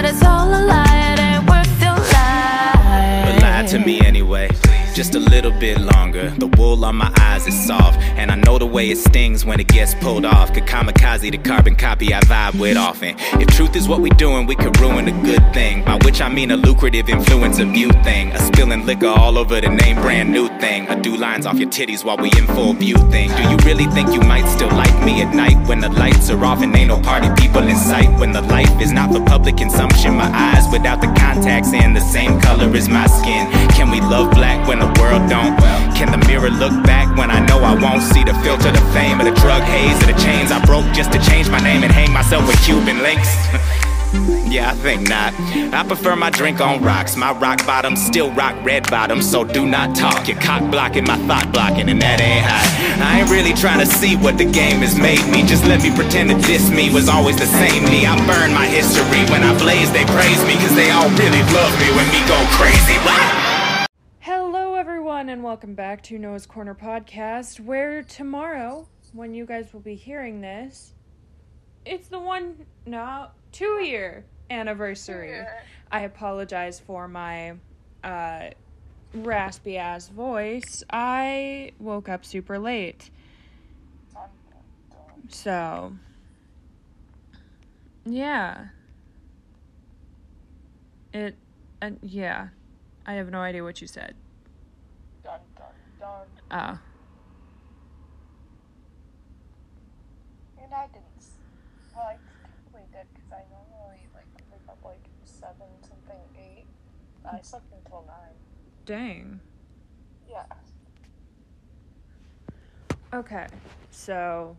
but it's all a lie. It ain't worth your life. But lie to me anyway. Just a little bit longer. The wool on my eyes is soft, and I know the way it stings when it gets pulled off. Could kamikaze the carbon copy I vibe with often. If truth is what we doing, we could ruin a good thing. By which I mean a lucrative influence of you thing. A spilling liquor all over the name brand new thing. A do lines off your titties while we in full view thing. Do you really think you might still like me at night when the lights are off and ain't no party people in sight? When the life is not for public consumption, my eyes without the contacts and the same color as my skin. Can we love black when the world don't? Can the mirror look back when I know I won't see the filter, the fame, or the drug haze, or the chains I broke just to change my name and hang myself with Cuban links? Yeah, I think not. I prefer my drink on rocks. My rock bottom still rock red bottom, so do not talk. You're cock blocking my thought blocking, and that ain't hot. I ain't really trying to see what the game has made me. Just let me pretend that this me was always the same me. I burn my history. When I blaze, they praise me, cause they all really love me when me go crazy. Hello, everyone, and welcome back to Noah's Corner podcast, where tomorrow, when you guys will be hearing this, it's the one, no, two year anniversary. I apologize for my uh, raspy ass voice. I woke up super late. So, yeah. It, uh, yeah. I have no idea what you said. Oh. And I didn't. Well, I typically did because I normally like wake up like seven something eight. I slept until nine. Dang. Yeah. Okay, so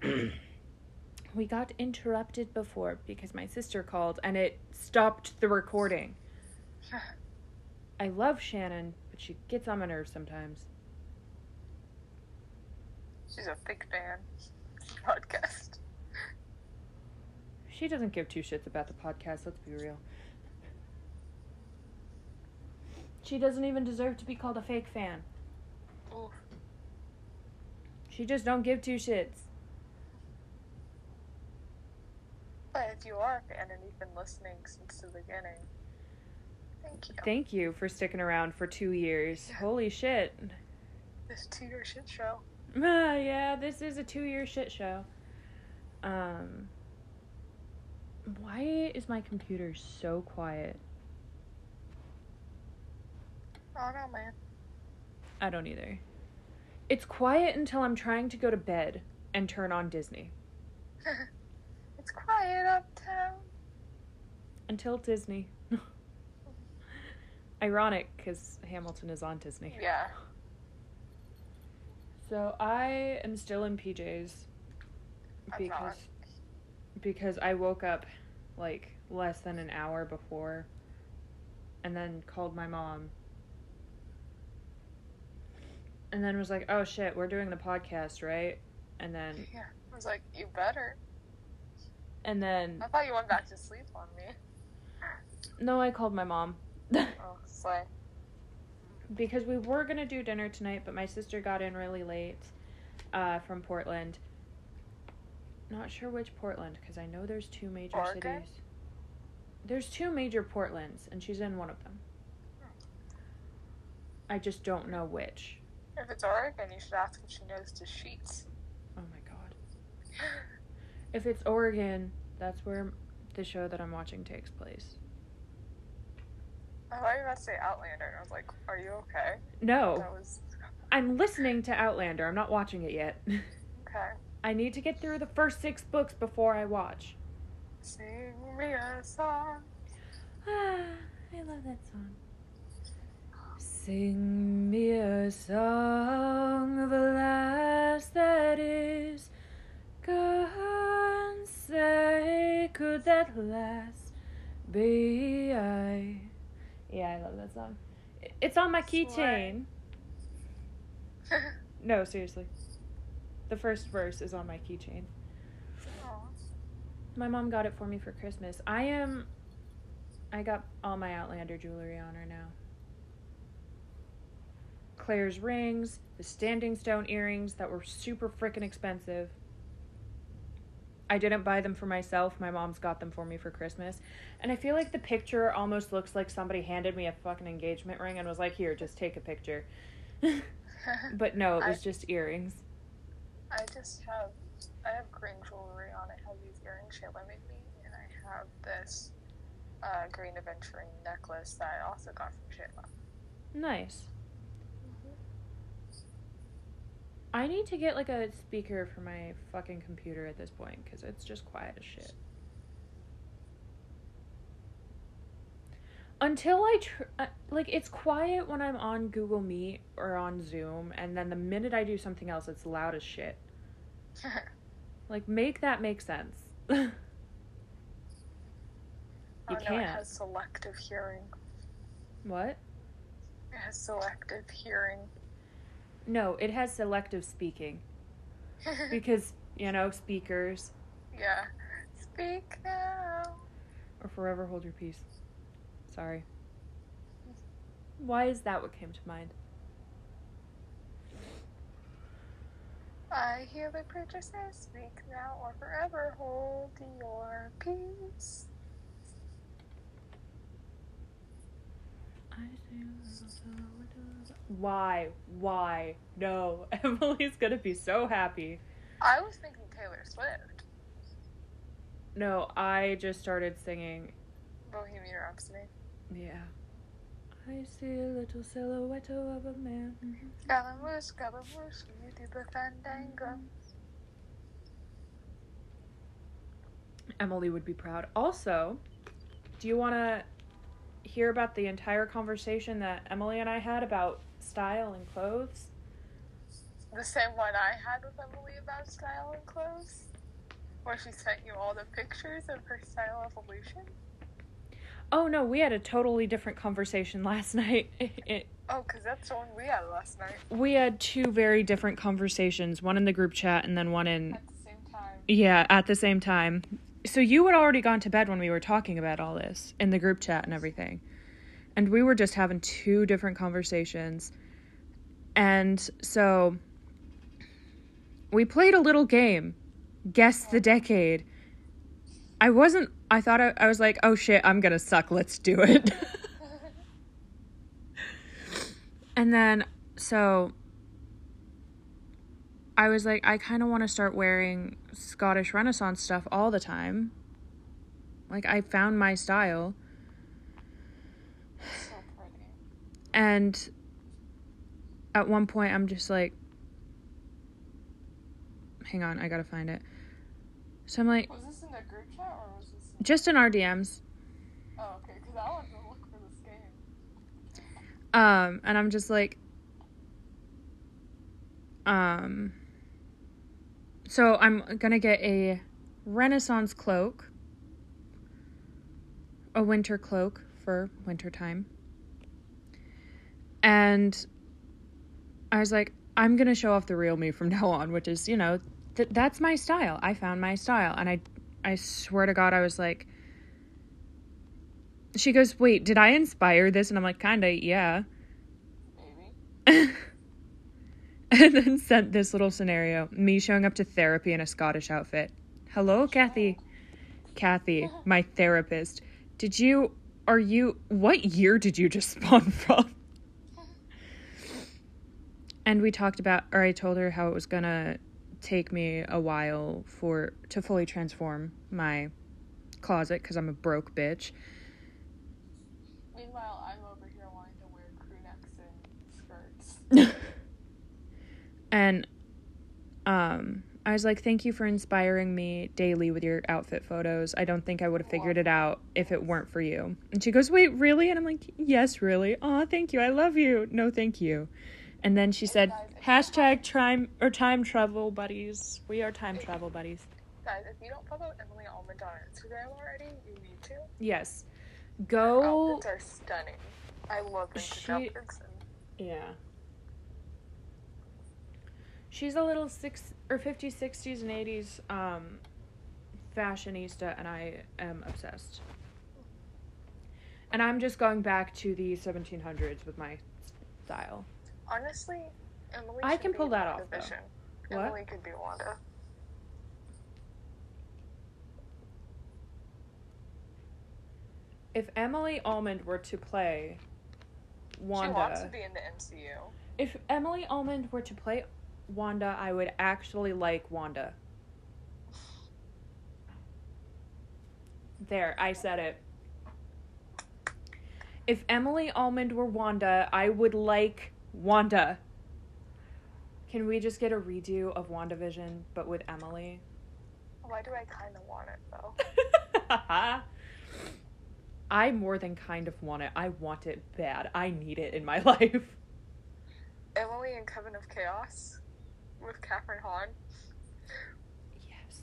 we got interrupted before because my sister called and it stopped the recording. I love Shannon, but she gets on my nerves sometimes. She's a big fan. Podcast. She doesn't give two shits about the podcast, let's be real. She doesn't even deserve to be called a fake fan. Oof. She just don't give two shits. But if you are a fan and you've been listening since the beginning, thank you. Thank you for sticking around for two years. Holy shit. this two-year shit show. Ah, yeah, this is a two year shit show. Um, why is my computer so quiet? I don't know, man. I don't either. It's quiet until I'm trying to go to bed and turn on Disney. It's quiet uptown. Until Disney. Ironic, because Hamilton is on Disney. Yeah. So I am still in PJs because because I woke up like less than an hour before and then called my mom and then was like, "Oh shit, we're doing the podcast, right?" And then Yeah. I was like, you better. and then I thought you went back to sleep on me. no, I called my mom Oh, slay. Because we were going to do dinner tonight, but my sister got in really late uh from Portland. Not sure which Portland because I know there's two major Oregon? cities. There's two major Portlands and she's in one of them. I just don't know which. If it's Oregon, you should ask if she knows the sheets. Oh my god. If it's Oregon, that's where the show that I'm watching takes place. I thought you were about to say Outlander, and I was like, are you okay? No, That was I'm listening to Outlander. I'm not watching it yet. okay. I need to get through the first six books before I watch. Sing me a song. Ah, I love that song. Sing me a song of a lass that is gone. Say, could that lass be I? Yeah, I love that song. It's on my keychain. No, seriously. The first verse is on my keychain. My mom got it for me for Christmas. I am. I got all my Outlander jewelry on her now. Claire's rings, the Standing Stone earrings that were super freaking expensive. I didn't buy them for myself. My mom's got them for me for Christmas. And I feel like the picture almost looks like somebody handed me a fucking engagement ring and was like, "Here, just take a picture." but no, it was I- just earrings. I just have I have green jewelry on. I have these earrings Shayla made me, and I have this uh, green adventuring necklace that I also got from Shayla. Nice. I need to get like a speaker for my fucking computer at this point because it's just quiet as shit. Until I tr- uh, like, it's quiet when I'm on Google Meet or on Zoom, and then the minute I do something else, it's loud as shit. Like, make that make sense. you oh no, it can't. has selective hearing. What? It has selective hearing. No, it has selective speaking because you know speakers yeah. Speak now. or forever hold your peace. Sorry. Why is that what came to mind? I hear the preacher say, "Speak now or forever hold your peace." Why? Why? No. Emily's gonna be so happy. I was thinking Taylor Swift, No, I just started singing. Bohemian Rhapsody. Yeah. I see a little silhouette of a man. Scaramouche, Scaramouche, you do the fandango. Emily would be proud. Also, do you want to hear about the entire conversation that Emily and I had about style and clothes? The same one I had with Emily about style and clothes, where she sent you all the pictures of her style evolution. Oh no, we had a totally different conversation last night. It, Oh, because that's the one we had last night we had two very different conversations, one in the group chat and then one in at the same time. yeah, at the same time. So you had already gone to bed when we were talking about all this in the group chat and everything. And we were just having two different conversations. And so we played a little game. Guess the decade. I wasn't I thought I, I was like, "Oh shit, I'm to suck. Let's do it." and then so I was like, I kind of want to start wearing Scottish Renaissance stuff all the time. Like, I found my style. So. And at one point, I'm just like, hang on, I gotta find it. So I'm like, Was this in the group chat or was this? In... just in our DMs. Oh, okay. Because I wanted to look for this game. Um, and I'm just like, um, so I'm gonna get a Renaissance cloak, a winter cloak for wintertime. And I was like, I'm gonna show off the real me from now on, which is, you know, th- that's my style. I found my style, and I, I swear to God, I was like. She goes, "Wait, did I inspire this?" And I'm like, "Kinda, yeah." Maybe. and then sent this little scenario me showing up to therapy in a Scottish outfit. Hello, Kathy. Kathy, my therapist. Did you, are you, what year did you just spawn from? And we talked about, or I told her how it was gonna take me a while for, to fully transform my closet because I'm a broke bitch. Meanwhile, I'm over here wanting to wear crew necks and skirts. and um I was like, thank you for inspiring me daily with your outfit photos. I don't think I would have figured it out if it weren't for you. And she goes, wait, really? And I'm like, yes, really. Aw, thank you. I love you. No, thank you. And then she said, hashtag time or time travel buddies. We are time travel buddies. Guys, if you don't follow Emily Almond on Instagram already, you need to. Yes. Her Go. outfits are stunning. I love vintage She- outfits. And Yeah she's a little six or 50s 60s and 80s um, fashionista and i am obsessed. And i'm just going back to the 1700s with my style. Honestly emily i can pull that off though. emily what? could be wanda. If emily almond were to play wanda she wants to be in the mcu if emily almond were to play Wanda, I would actually like Wanda. There, I said it. If Emily Almond were Wanda, I would like Wanda. Can we just get a redo of WandaVision, but with Emily? Why do I kind of want it though? I more than kind of want it. I want it bad. I need it in my life. Emily and Coven of Chaos with Kathryn Hahn. Yes.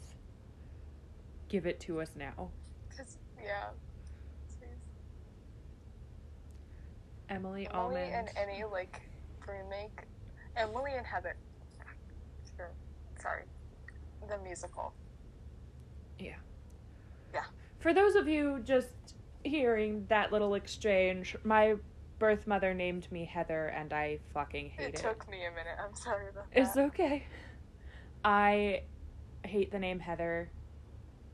Give it to us now. Yeah. Emily Emily Almond. and any like remake. Emily and Heather. Sure. Sorry. The musical. Yeah. Yeah. For those of you just hearing that little exchange, my birth mother named me Heather and I fucking hate It it. took me a minute. I'm sorry about It's okay. I hate the name Heather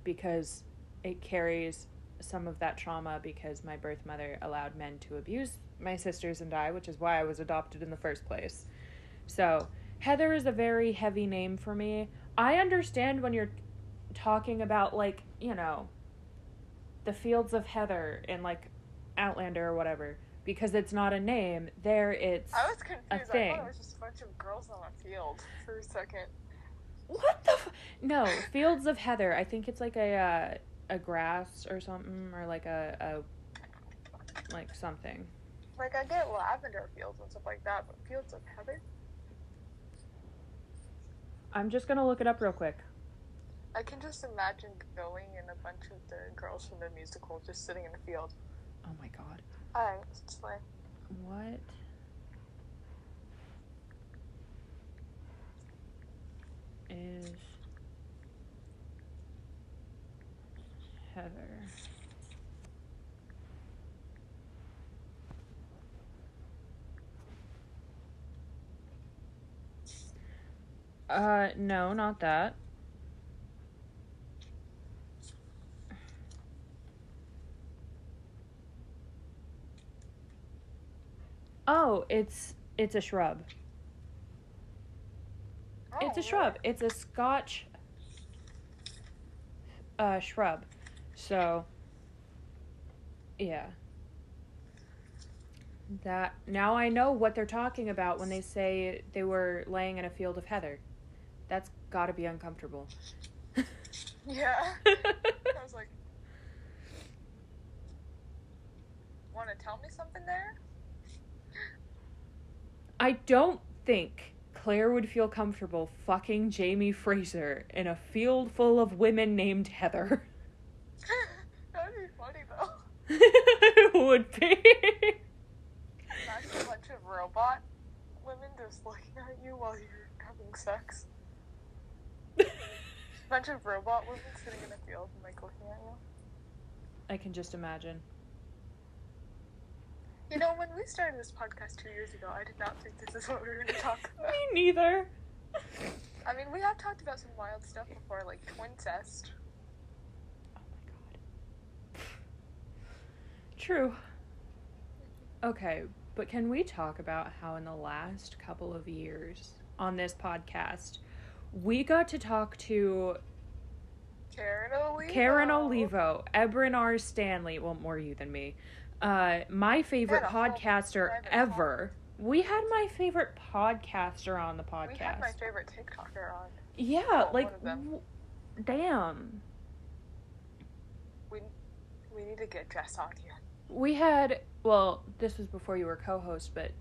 because it carries some of that trauma because my birth mother allowed men to abuse my sisters and I, which is why I was adopted in the first place. So, Heather is a very heavy name for me. I understand when you're talking about, like, you know, the fields of Heather in, like, Outlander or whatever, because it's not a name. There, it's. I was confused. I thing. thought it was just a bunch of girls on a field for a second. What the? F- no, Fields of Heather. I think it's like a uh, a grass or something, or like a, a like something. Like I get lavender fields and stuff like that, but fields of heather. I'm just gonna look it up real quick. I can just imagine going and a bunch of the girls from the musical just sitting in the field. Oh my god. It's fine. What? Is Heather? Uh, no, not that. Oh, it's it's a shrub. it's a Oh, shrub. It's a Scotch uh, shrub. So, yeah. That now I know what they're talking about when they say they were laying in a field of heather. That's got to be uncomfortable. Yeah. I was like, want to tell me something there? I don't think Claire would feel comfortable fucking Jamie Fraser in a field full of women named Heather. that would be funny though. it would be. Imagine a bunch of robot women just looking at you while you're having sex. A bunch of robot women sitting in a field and like looking at you. I can just imagine. You know, when we started this podcast two years ago, I did not think this is what we were going to talk about. Me neither. I mean, we have talked about some wild stuff before, like twincest. Oh my god. True. Okay, but can we talk about how in the last couple of years on this podcast, we got to talk to Karen Olivo. Karen Olivo, Ebrin R. Stanley, well, more you than me, uh, my favorite podcaster ever. We had my favorite podcaster on the podcast. We had my podcast. favorite TikToker on. Yeah, Well, like, one of them. w- damn. We we need to get Jess on here. We had, well, this was before you were co host, but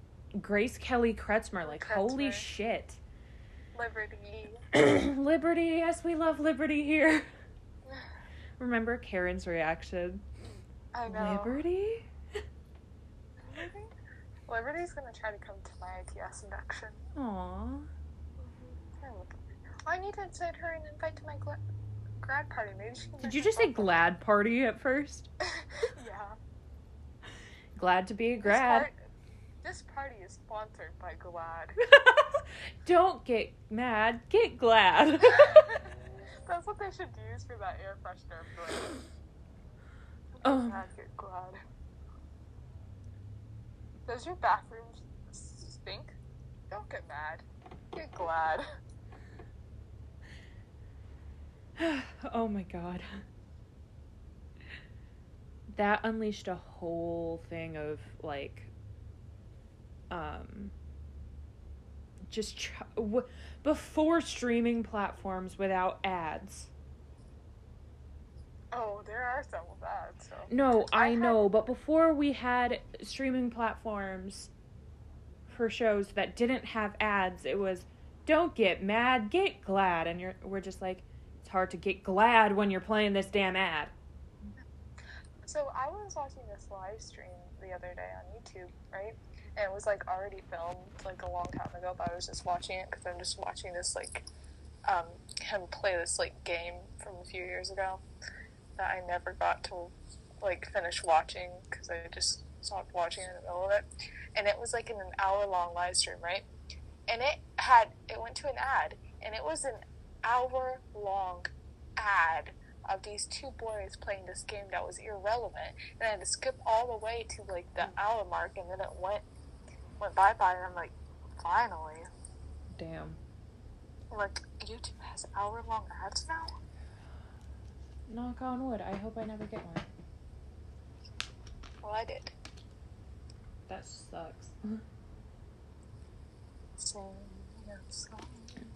Grace Kelly Kretzmer, like, holy shit. Liberty. Liberty, yes, we love Liberty here. Remember Karen's reaction? I know. Liberty? Liberty? Liberty's gonna try to come to my ITS induction. Aw. Mm-hmm. I love Liberty. I need to send her an invite to my gla- grad party. Maybe she can. Did you just say glad party at first? yeah. Glad to be a This grad. part- This party is sponsored by Glad. Don't get mad, get glad. That's what they should use for that air freshener. Mad, um, get glad. Does your bathroom stink? Don't get mad. Get glad. oh my god. That unleashed a whole thing of like um just ch- w- before streaming platforms without ads. Oh, there are some of that. So No, I, I had- know, but before we had streaming platforms for shows that didn't have ads, it was don't get mad, get glad, and you're we're just like it's hard to get glad when you're playing this damn ad. So I was watching this live stream the other day on YouTube, right? And it was like already filmed like a long time ago, but I was just watching it because I'm just watching this like um, him play this like game from a few years ago that I never got to like finish watching because I just stopped watching in the middle of it. And it was like in an hour long live stream, right? And it had it went to an ad, and it was an hour long ad of these two boys playing this game that was irrelevant, and I had to skip all the way to like the mm. hour mark, and then it went went bye bye, and I'm like, finally, Damn. Like YouTube has hour long ads now. Knock on wood. I hope I never get one. Well, I did. That sucks. Sing.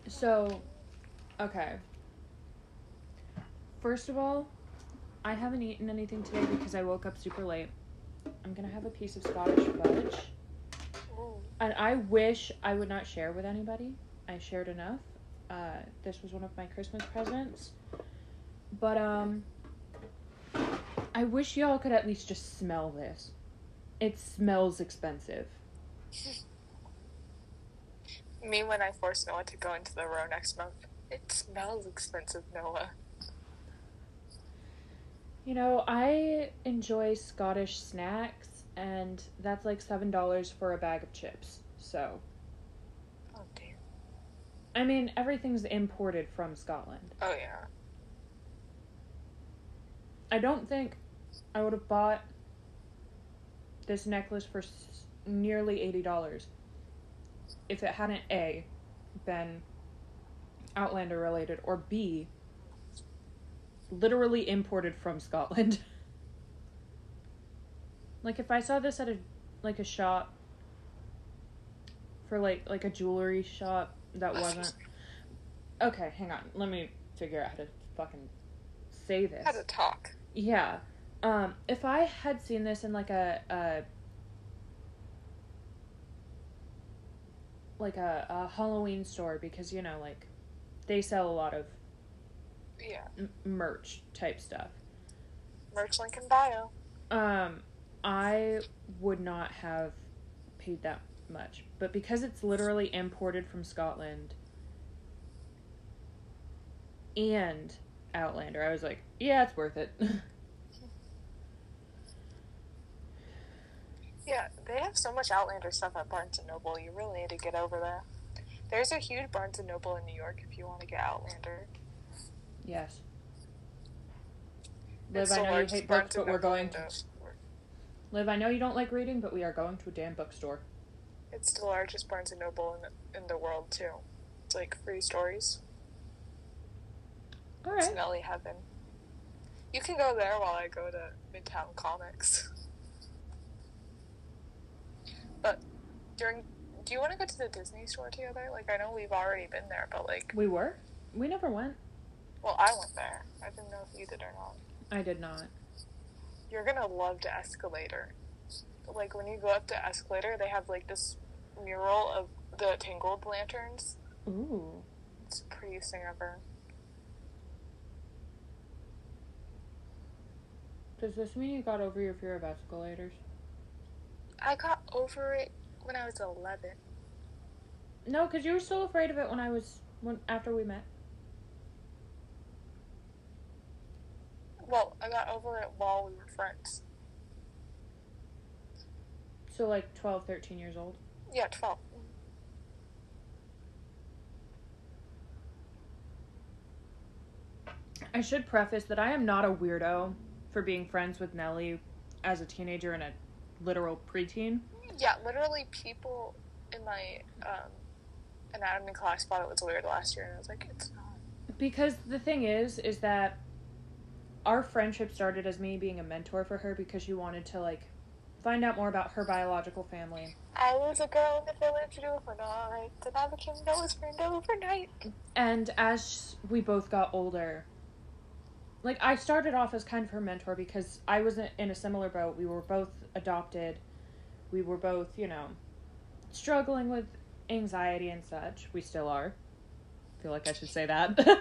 So, okay. First of all, I haven't eaten anything today because I woke up super late. I'm gonna have a piece of Scottish fudge. Ooh. And I wish I would not share with anybody. I shared enough. Uh, this was one of my Christmas presents. But, um, I wish y'all could at least just smell this. It smells expensive. Me when I forced Noah to go into the row next month. It smells expensive, Noah. You know, I enjoy Scottish snacks, and that's like $7 for a bag of chips. So, Oh damn. I mean, everything's imported from Scotland. Oh yeah. I don't think I would have bought this necklace for s- nearly $80 if it hadn't A, been Outlander related, or B, literally imported from Scotland. like if I saw this at a like a shop for like like a jewelry shop that wasn't Okay, hang on. Let me figure out how to fucking say this. How to talk. Yeah. Um, if I had seen this in like a, a like a, a Halloween store because you know like they sell a lot of Yeah. m- merch type stuff. Merch link in bio. Um, I would not have paid that much, but because it's literally imported from Scotland and Outlander, I was like, yeah, it's worth it. Yeah, they have so much Outlander stuff at Barnes and Noble. You really need to get over there. There's a huge Barnes and Noble in New York if you want to get Outlander. yes. Liv, I know you hate books, but we're going to. Liv, I know you don't like reading, but we are going to a damn bookstore. It's the largest Barnes and Noble in the, in the world too. It's like free stories. All right. Nelly heaven. You can go there while I go to Midtown Comics. But during, do you want to go to the Disney store together? Like I know we've already been there, but like, We were. We never went. well, I went there. I didn't know if you did or not. I did not. You're gonna love the escalator. Like when you go up the escalator, they have like this mural of the Tangled lanterns. Ooh. It's the prettiest thing ever. Does this mean you got over your fear of escalators? I got over it when I was 11. No, because you were still afraid of it when I was when after we met. Well, I got over it while we were friends. So like 12, 13 years old. Yeah, 12. I should preface that I am not a weirdo for being friends with Nellie as a teenager and a literal preteen. Yeah, literally, people in my um, anatomy class thought it was weird last year, and I was like, it's not. Because the thing is, is that our friendship started as me being a mentor for her because she wanted to like find out more about her biological family. I was a girl in the village overnight, and I became Noah's friend overnight. And as we both got older, like I started off as kind of her mentor because I was in a similar boat. We were both adopted. We were both, you know, struggling with anxiety and such. We still are. I feel like I should say that.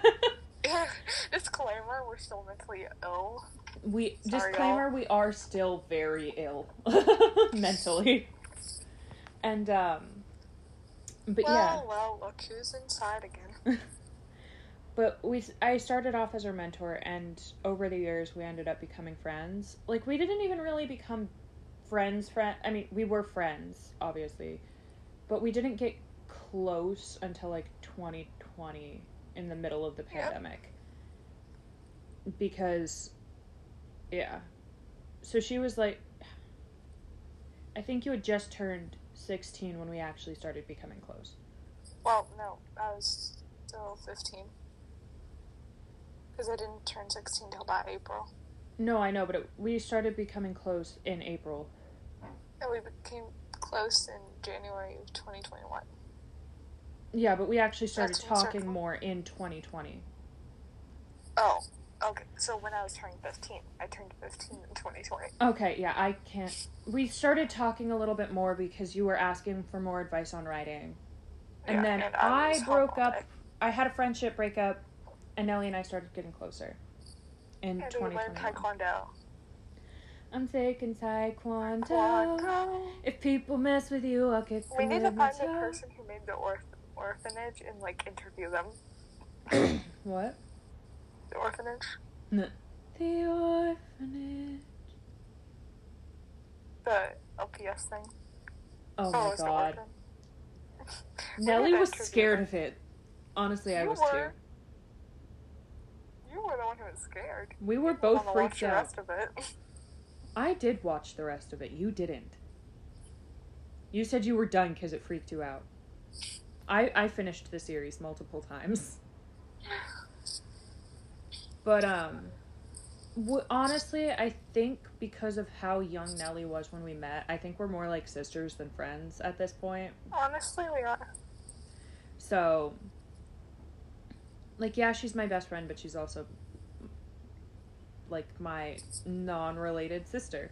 Disclaimer: We're still mentally ill. we Sorry, disclaimer y'all. we are still very ill mentally. And um but well, yeah. well, look who's inside again. But we, I started off as her mentor, and over the years, we ended up becoming friends. Like we didn't even really become friends. Friend, I mean, we were friends, obviously, but we didn't get close until like 2020, in the middle of the Yeah. pandemic. Because, yeah, so she was like, I think you had just turned 16 when we actually started becoming close. Well, no, I was still 15. Because I didn't turn 16 till about April. No, I know, but it, we started becoming close in April. And we became close in January of 2021. Yeah, but we actually started That's when we talking started- more in 2020. Oh, okay. So when I was turning 15, I turned 15 in 2020. Okay, yeah, I can't. We started talking a little bit more because you were asking for more advice on writing. And Yeah, then and I, home broke up. I had a friendship breakup, and Nellie and I started getting closer in And 2021. Taekwondo. I'm taking taekwondo. Taekwondo. If people mess with you, I'll kick them. We need to find the person who made the orph- orphanage and like interview them. What? The orphanage. The orphanage. The LPS thing. Oh it my god. Nellie was scared of it. Honestly, I was were. too. You were the one who was scared. We were both freaked the out. rest of it. I did watch the rest of it. You didn't. You said you were done because it freaked you out. I I finished the series multiple times. But um, w- honestly, I think because of how young Nellie was when we met, I think we're more like sisters than friends at this point. Honestly, we are. So, like, yeah, she's my best friend, but she's also like my non-related sister.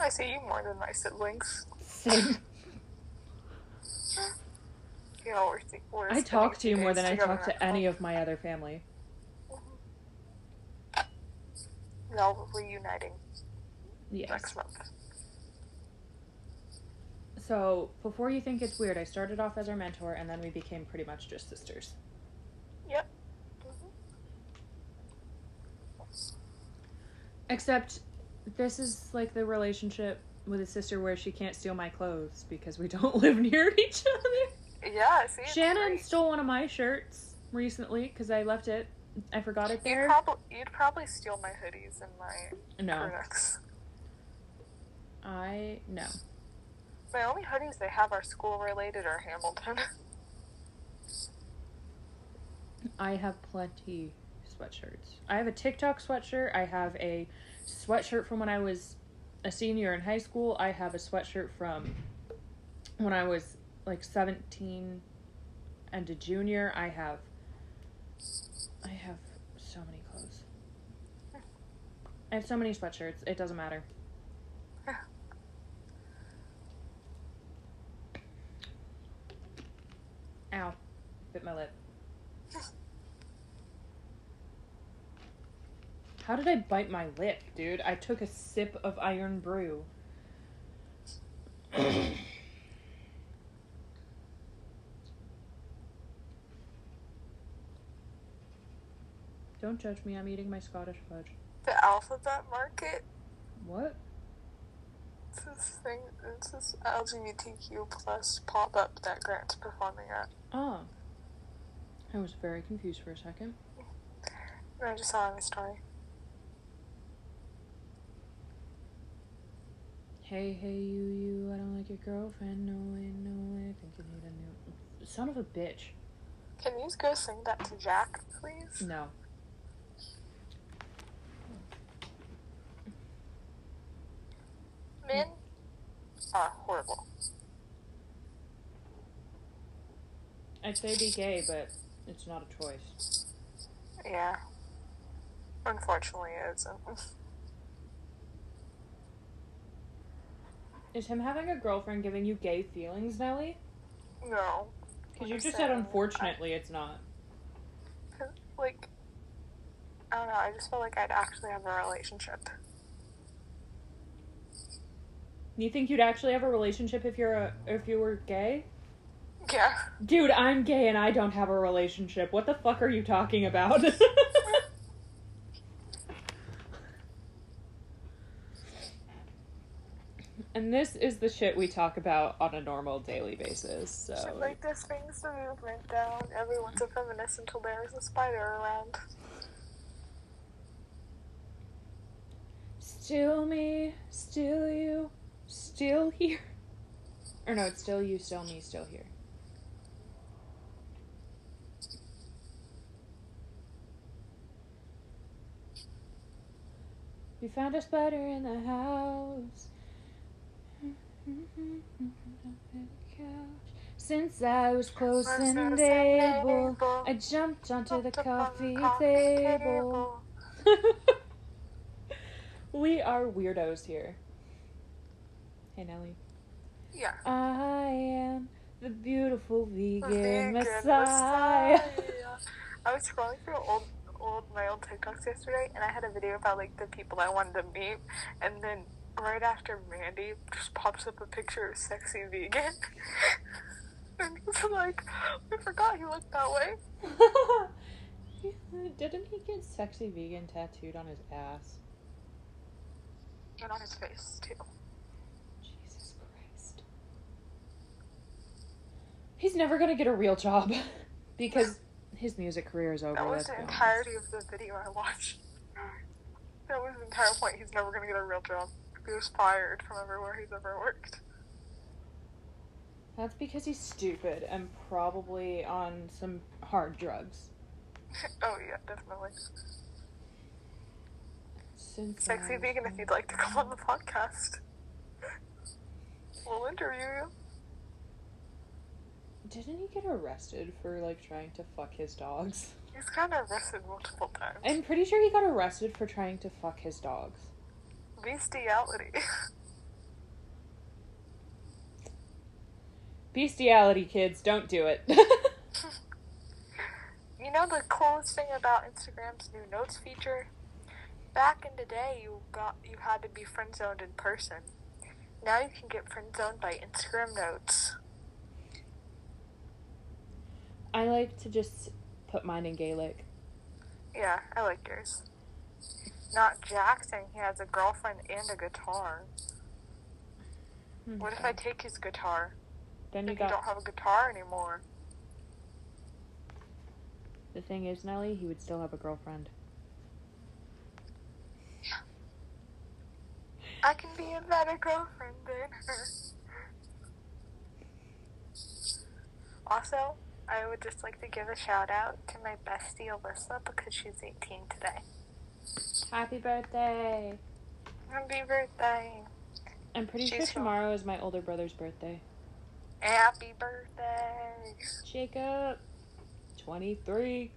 I see you more than my siblings. Same. You know, we're, we're I talk to you more than I talk to any of my other family. Mm-hmm. No, we're reuniting Yes. next month. So, before you think it's weird, I started off as her mentor and then we became pretty much just sisters. Yep. Except, this is like the relationship with a sister where she can't steal my clothes because we don't live near each other. Yeah, see, Shannon great. stole one of my shirts recently because I left it. I forgot it You'd there. you'd probably steal my hoodies and my No, crewnecks. I no. My only hoodies they have are school related or Hamilton. I have plenty sweatshirts. I have a TikTok sweatshirt. I have a sweatshirt from when I was a senior in high school. I have a sweatshirt from when I was like 17 and a junior. I have I have so many clothes. I have so many sweatshirts. It doesn't matter. Ow. Bit my lip. How did I bite my lip, dude? I took a sip of Irn-Bru. Don't judge me, I'm eating my Scottish fudge. the alphabet market. What? It's this thing. It's this LGBTQ plus pop up that Grant's performing at. Oh. I was very confused for a second. I just saw on his story. Hey, hey, you, you, I don't like your girlfriend. No way, no way. I think you need a new. Son of a bitch. Can you go sing that to Jack, please? No. Men are horrible. I'd say be gay, but it's not a choice. Yeah. Unfortunately, it isn't. Is him having a girlfriend giving you gay feelings, Nelly? no. Because you Like I just said, said, I- unfortunately, it's not. Like, I don't know, I just feel like I'd actually have a relationship. You think you'd actually have a relationship if you're a if you were gay? Yeah. Dude, I'm gay and I don't have a relationship. What the fuck are you talking about? and this is the shit we talk about on a normal daily basis. So Shit like this brings the movement down. Everyone's a feminist until there's a spider around. still me, still you, still here. Or no, it's still you, still me, still here. We found a spider in the house. Since I was close and able, I jumped onto the coffee table. we are weirdos here. Hey Nelly. Yeah. I am the beautiful vegan, Vegan messiah. I was scrolling through old, old my old TikToks yesterday, and I had a video about like the people I wanted to meet, and then right after Mandy just pops up a picture of sexy vegan, and it's like, I forgot he looked that way. Didn't he get sexy vegan tattooed on his ass? And on his face too. Jesus Christ. He's never gonna get a real job because his music career is over. That was the honest. entirety of the video I watched. That was the entire point. He's never gonna get a real job. He was fired from everywhere he's ever worked. That's because he's stupid and probably on some hard drugs. oh yeah, definitely. Since Sexy I- vegan, if you'd like to come on the podcast, we'll interview you. Didn't he get arrested for like trying to fuck his dogs? He's gotten arrested multiple times. I'm pretty sure he got arrested for trying to fuck his dogs. Bestiality. Bestiality, kids, don't do it. you know the coolest thing about Instagram's new notes feature? Back in the day, you got you had to be friend zoned in person. Now you can get friend zoned by Instagram notes. I like to just put mine in Gaelic. Yeah, I like yours. Not Jackson. he has a girlfriend and a guitar. What if I take his guitar? Then you got don't have a guitar anymore. the thing is, Nelly, he would still have a girlfriend. I can be a better girlfriend than her. Also, I would just like to give a shout out to my bestie Alyssa because she's 18 today. Happy birthday! Happy birthday! I'm pretty sure She's from- tomorrow is my older brother's birthday. Happy birthday! Jacob, 23.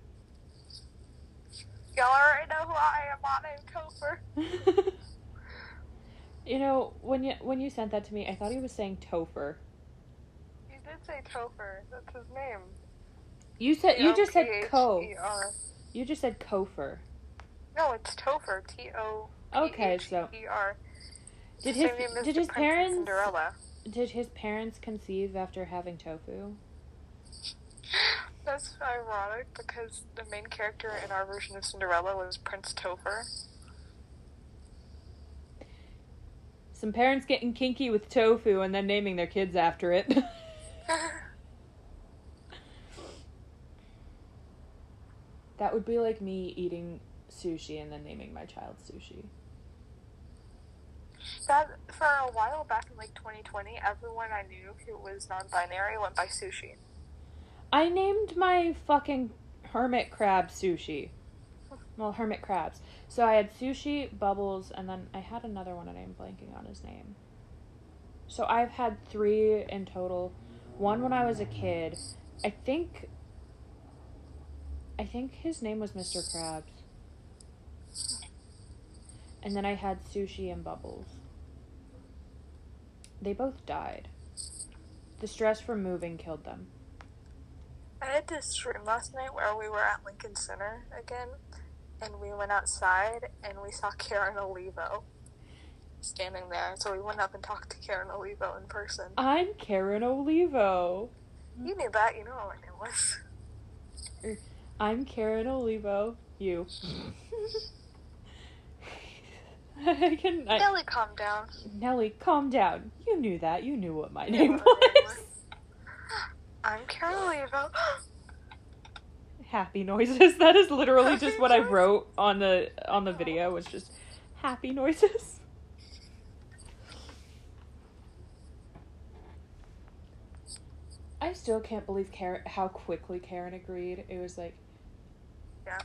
Y'all already know who I am. My name's Topher. you know, when you when you sent that to me, I thought he was saying Topher. He did say Topher. That's his name. You said you just said Co. You just said Kofer. No, it's Topher. T O. Okay, so E R. did his did his parents Cinderella. did his parents conceive after having tofu? That's ironic because the main character in our version of Cinderella was Prince Topher. Some parents getting kinky with tofu and then naming their kids after it. that would be like me eating sushi and then naming my child sushi. that for a while back in like 2020, everyone I knew who was non-binary went by sushi. I named my fucking hermit crab sushi. Well, hermit crabs. So I had sushi, bubbles, and then I had another one and I'm blanking on his name. So I've had three in total. One when I was a kid. I think. I think his name was Mr. Krabs. And then I had sushi and bubbles. They both died. The stress from moving killed them. I had this dream last night where we were at Lincoln Center again, and we went outside and we saw Karen Olivo standing there. So we went up and talked to Karen Olivo in person. I'm Karen Olivo. You knew that, you know what my name was. Er, I'm Karen Olivo. You. Can. I, Nelly, calm down. Nelly, calm down. You knew that. You knew what my You name know what my name was. I'm Karen Olivo. Happy noises. That is literally just what I wrote on the on the video. Was just happy noises. I still can't believe Karen how quickly Karen agreed. It was like, yeah,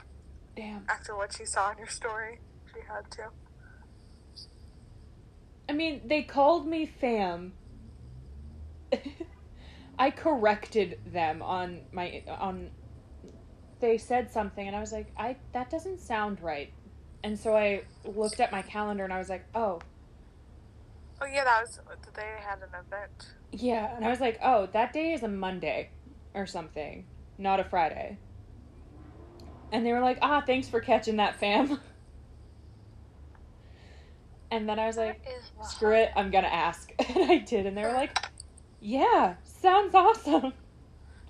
damn. after what she saw in your story, she had to. I mean, they called me fam. I corrected them on my on they said something and I was like, I that doesn't sound right. And so I looked at my calendar and I was like, "Oh, Oh yeah, that was they had an event. yeah." And I was like, "Oh, that day is a Monday or something, not a Friday." And they were like, "Ah, thanks for catching that, fam." And then I was like, That is wild. screw it, I'm gonna ask. And I did, and they were like, yeah, sounds awesome.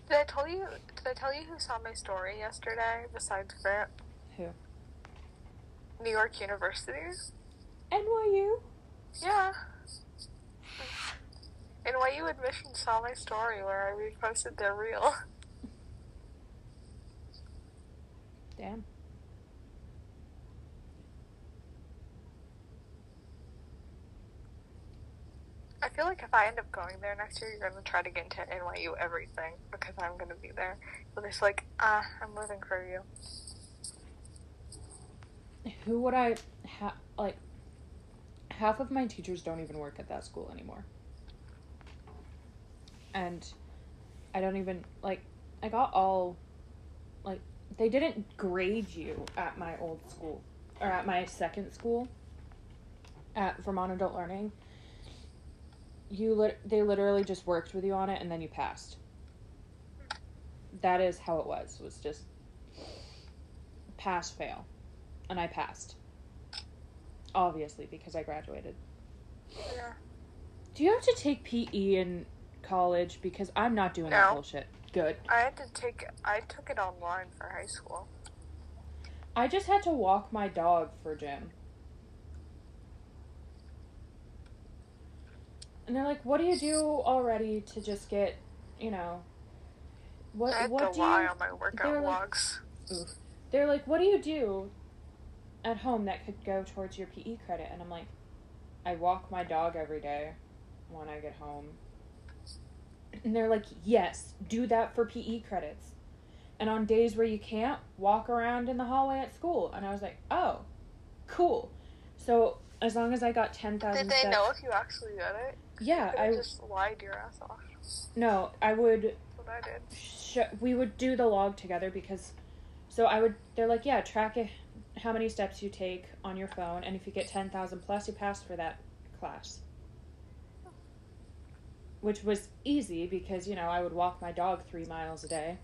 Did I tell you? Did I tell you who saw my story yesterday? Besides Grant, Who? New York University. NYU? Yeah. NYU admission saw my story where I reposted their reel. Damn. I feel like if I end up going there next year, you're gonna try to get into NYU everything because I'm gonna be there. But it's like, ah, I'm living for you. Who would I have? like? Half of my teachers don't even work at that school anymore. And I don't even, like, I got all, like, they didn't grade you at my old school, or at my second school, at Vermont Adult Learning. You lit- they literally just worked with you on it and then you passed. That is how it was. It was just pass fail. And I passed. Obviously because I graduated. Yeah. Do you have to take PE in college because I'm not doing that bullshit. Good. I had to take. I took it online for high school. I just had to walk my dog for gym. And they're like, "What do you do already to just get, you know, what I what do lie you on my they're workout like- logs. They're like, "What do you do at home that could go towards your PE credit?" And I'm like, "I walk my dog every day when I get home." And they're like, "Yes, do that for PE credits." And on days where you can't, walk around in the hallway at school. And I was like, "Oh, cool." So, as long as I got 10,000 Did they steps know if you actually did it? Yeah, They I just lied your ass off. No, I would what I did. sh- we would do the log together because so I would they're like yeah track it, how many steps you take on your phone and if you get 10,000 plus you pass for that class which was easy because you know I would walk my dog 3 miles a day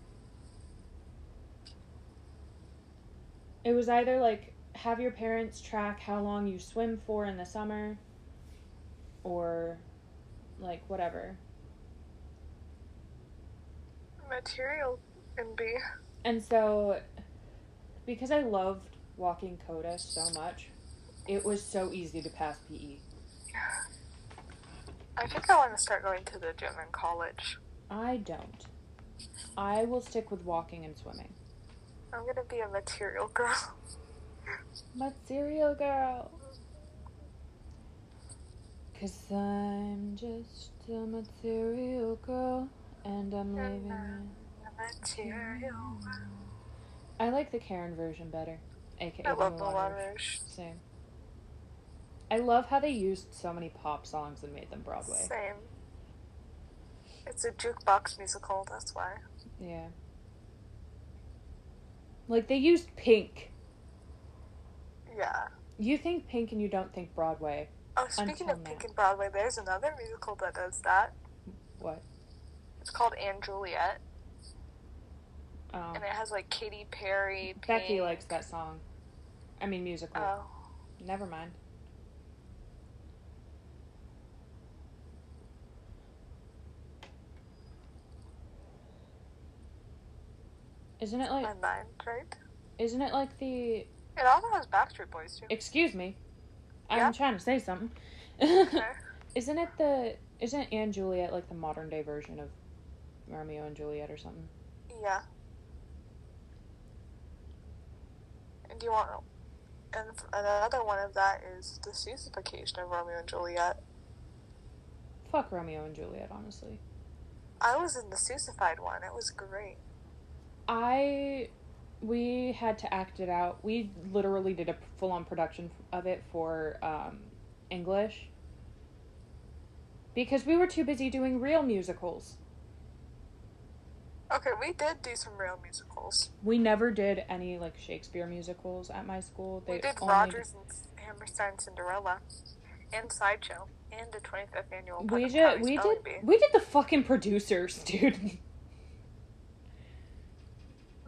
it was either like have your parents track how long you swim for in the summer or like whatever Material in be. And so, because I loved walking Coda so much, it was so easy to pass. PE. I think I want to start going to the gym in college. I don't. I will stick with walking and swimming. I'm gonna be a material girl. But cereal girl. Cause I'm just a material girl and I'm living it. Material. I like the Karen version better. AKA I love the Moulin Moulin Rouge. Rouge. Same. I love how they used so many pop songs and made them Broadway. Same. It's a jukebox musical, that's why. Yeah. Like they used Pink. Yeah. You think Pink and you don't think Broadway. Oh, speaking of Pink and Broadway, there's another musical that does that. What? It's called Anne Juliet, Oh. and it has like Katy Perry. Becky likes that song. I mean musical. Oh, Never mind. Isn't it like my mind, right? isn't it like the It also has Backstreet Boys too. excuse me. I'm Yeah? trying to say something. Okay. isn't it the isn't Anne Juliet like the modern day version of Romeo and Juliet or something? Yeah. And do you want? And another one of that is the Seussification of Romeo and Juliet. Fuck Romeo and Juliet, honestly. I was in the Seussified one. It was great. I we had to act it out. We literally did a full on production of it for um, English because we were too busy doing real musicals. Okay, we did do some real musicals. We never did any like Shakespeare musicals at my school. They we did Rodgers and Hammerstein Cinderella, and Sideshow, and the 25th annual. we did we did we did the fucking producers, dude.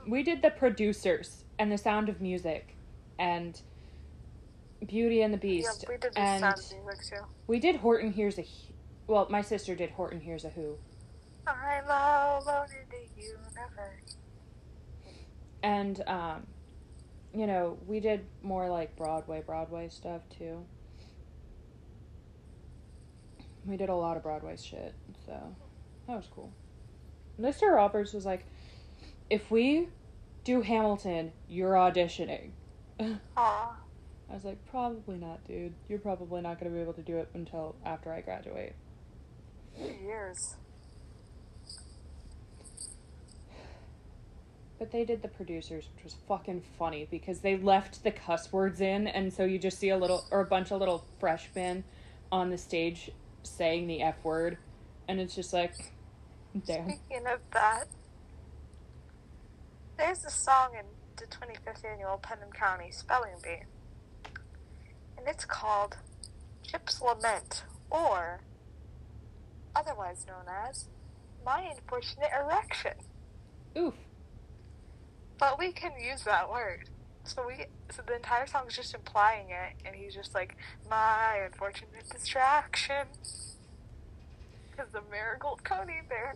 We did the producers and the Sound of Music, and Beauty and the Beast. Yeah, we did the and sound of music too. we did Horton Hears a. Well, my sister did Horton Hears a Who, I'm alone in the universe. and um, you know we did more like Broadway Broadway stuff too. We did a lot of Broadway shit, so that was cool. Mr. Roberts was like, "If we do Hamilton, you're auditioning." Aw. I was like, "Probably not, dude. You're probably not going to be able to do it until after I graduate." Years. But they did the producers, which was fucking funny because they left the cuss words in, and so you just see a little or a bunch of little freshmen on the stage saying the f word, and it's just like, damn. Speaking of that, there's a song in the 25th annual Putnam County Spelling Bee, and it's called Chip's Lament, or otherwise known as My Unfortunate Erection. Oof. But we can use that word. So we, so the entire song is just implying it, and he's just like, my unfortunate distraction. Because the Marigold Coneybear.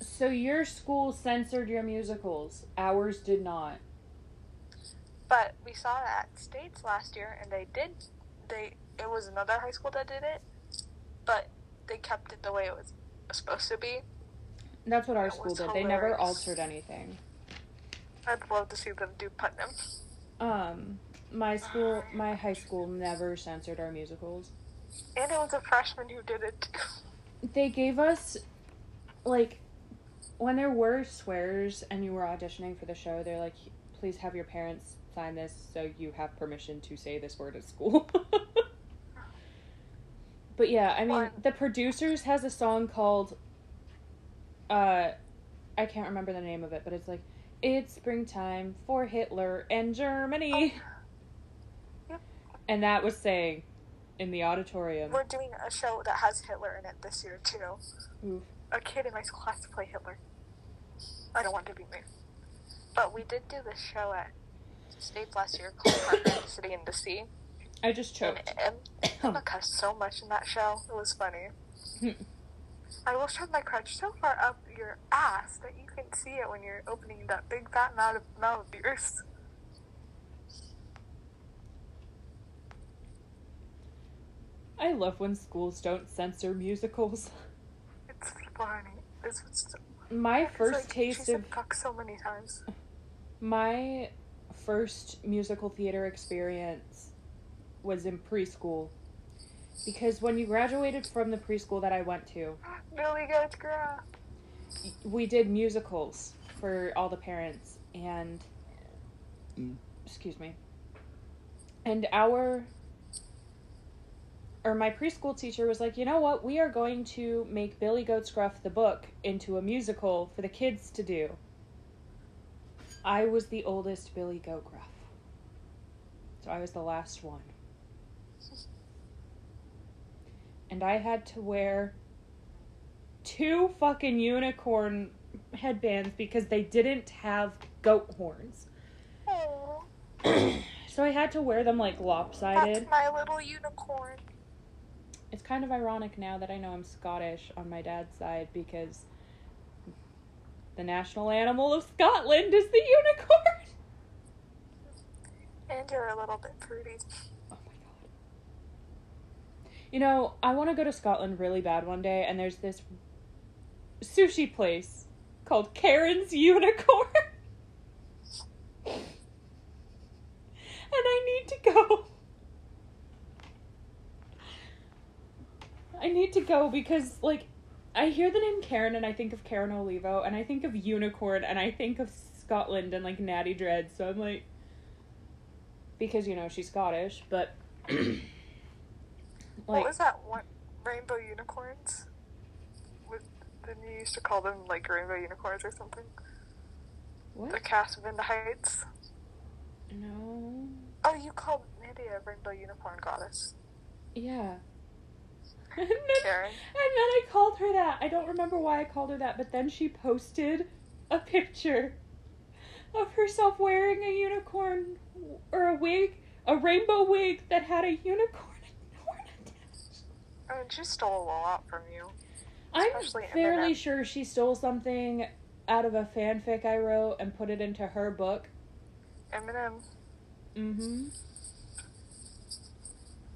So your school censored your musicals. Ours did not. But we saw it at States last year, and they did. They it was another high school that did it, but they kept it the way it was supposed to be. That's what our That school did. They never altered anything. I'd love to see them do Putnam. Um, my school, my high school never censored our musicals. And it was a freshman who did it too. they gave us like when there were swears and you were auditioning for the show they're like please have your parents sign this so you have permission to say this word at school but yeah i mean the producers has a song called uh i can't remember the name of it but it's like it's springtime for hitler and germany Yep. and that was saying in the auditorium We're doing a show that has Hitler in it this year too. Oof. A kid in my school has to play Hitler. I don't want to be me. But we did do this show at State last year called Partner in the City in the Sea. i just And choked Em- Emma cussed so much in that show. It was funny. Hmm. I will shove my crutch so far up your ass that you can see it when you're opening that big fat mouth of, mouth of yours. I love when schools don't censor musicals. It's funny. It's, it's, My first like, taste she said of fuck so many times. my first musical theater experience was in preschool. Because when you graduated from the preschool that I went to, Billy Goat's Gruff. we did musicals for all the parents and Mm. excuse me and our or my preschool teacher was like you know what we are going to make billy goats gruff the book into a musical for the kids to do i was the oldest billy goat gruff so i was the last one and i had to wear two fucking unicorn headbands because they didn't have goat horns. So I had to wear them like lopsided. that's my little unicorn. It's kind of ironic now that I know I'm Scottish on my dad's side because the national animal of Scotland is the unicorn. And you're a little bit fruity. Oh my god. You know, I want to go to Scotland really bad one day, and there's this sushi place called Karen's Unicorn. and I need to go. I need to go because, like, I hear the name Karen and I think of Karen Olivo, and I think of Unicorn, and I think of Scotland and, like, Natty Dread, so I'm like, because, you know, she's Scottish, but. what was that one? Rainbow unicorns? With, didn't you used to call them like rainbow unicorns or something? The cast of In the Heights. No. Oh, you called Mandy a rainbow unicorn goddess. Yeah. And, then, Karen. and then I called her that. I don't remember why I called her that, but then she posted a picture of herself wearing a unicorn or a wig, a rainbow wig that had a unicorn horn attached. I mean, she stole a lot from you. I'm fairly sure she stole something out of a fanfic I wrote and put it into her book. Eminem. Mm-hmm.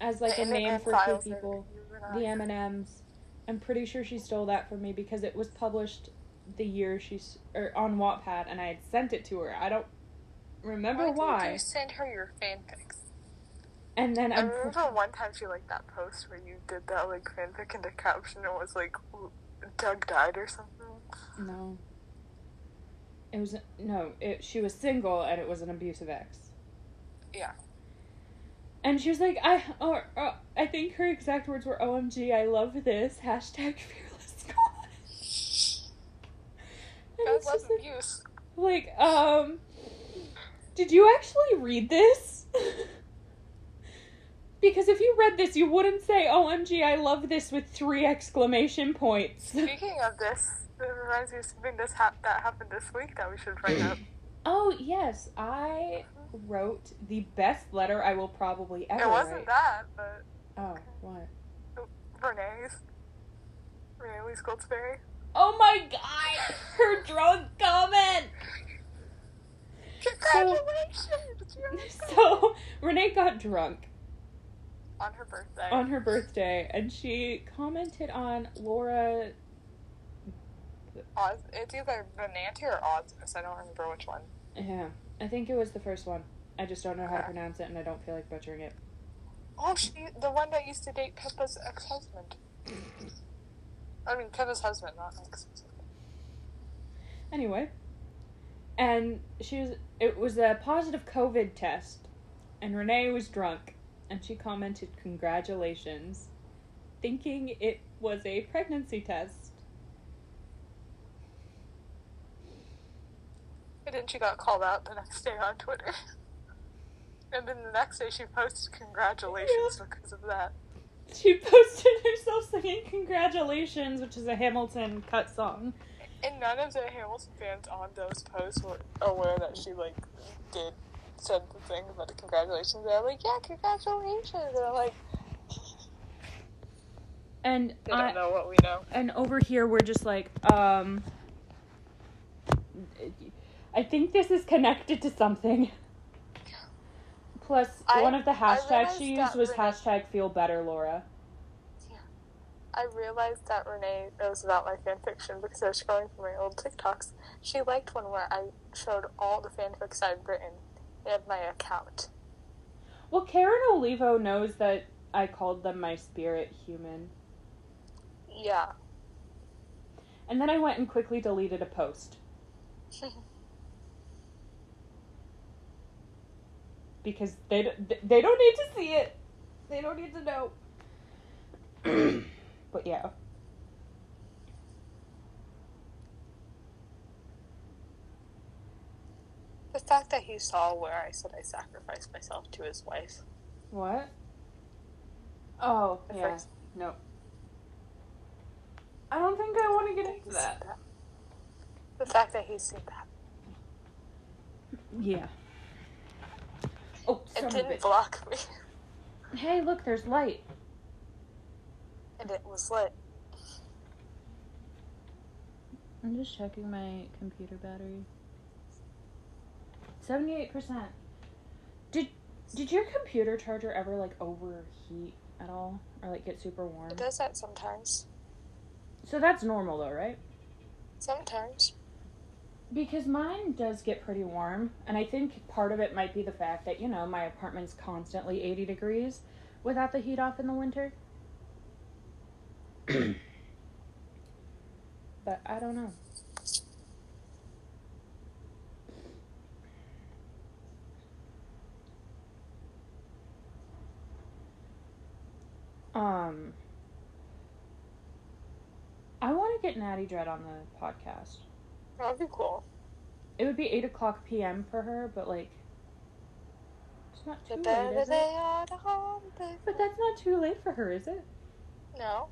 As like The a name for two people. You and I. The M and M's. I'm pretty sure she stole that from me because it was published the year she's or on Wattpad, and I had sent it to her. I don't remember Why why. did you send her your fanfics? And then I I'm remember one time she liked that post where you did that like fanfic and the caption it was like Doug died or something. no. It was no. It she was single and it was an abusive ex. Yeah. And she was like, I or, or I think her exact words were, "OMG, I love this." Hashtag fearless Scottish. And That it's was like, abuse. like, um, did you actually read this? because if you read this, you wouldn't say, "OMG, I love this" with three exclamation points. Speaking of this, it reminds me of something this hap- that happened this week that we should bring up. oh yes, I wrote the best letter I will probably ever it wasn't write. that, but Oh, what? Renee's. Renee Elise Goldsberry. Oh my god! Her drunk comment! Congratulations! You're So, Renee got drunk on her birthday. on her birthday and she commented on Laura. Oz, it's either Benanti or Osnes. I don't remember which one. Yeah, I think it was the first one. I just don't know how to uh, pronounce it and I don't feel like butchering it. Oh, she, the one that used to date Pippa's ex-husband. I mean, Pippa's husband, not ex-husband. Anyway, and she was. It was a positive COVID test, and Renee was drunk, and she commented, "Congratulations," thinking it was a pregnancy test. And then she got called out the next day on Twitter. And then the next day she posted congratulations because of that. She posted herself singing "Congratulations," which is a Hamilton cut song. And none of the Hamilton fans on those posts were aware that she like did said the thing about the congratulations. They're like, yeah, congratulations. And they're like, And they I, don't know what we know. and over here we're just like, um, I think this is connected to something. Plus, I- one of the hashtags she used was Renee- hashtag feel better, Laura. I realized that Renee knows about my fanfiction because I was scrolling through my old TikToks. She liked one where I showed all the fanfics I'd written in my account. Well, Karen Olivo knows that I called them my spirit human. Yeah. And then I went and quickly deleted a post. because they d- they don't need to see it. They don't need to know. but yeah. The fact that he saw where I said I sacrificed myself to his wife. What? Oh, The yeah. first- No. I don't think I want to get into that. The fact that he's seen that. Yeah. Oh, It son of a didn't block me. Hey, look, there's light. And it was lit. I'm just checking my computer battery. Seventy-eight percent. Did did your computer charger ever like overheat at all, or like get super warm? It does that sometimes. So that's normal though, right? Sometimes. Because mine does get pretty warm, and I think part of it might be the fact that, you know, my apartment's constantly 80 degrees without the heat off in the winter. but I don't know. Um, I want to get Natty Dread on the podcast. That'd be cool. It would be eight o'clock p.m. for her, but like, it's not The too late, is it? the But that's not too late for her, is it? No.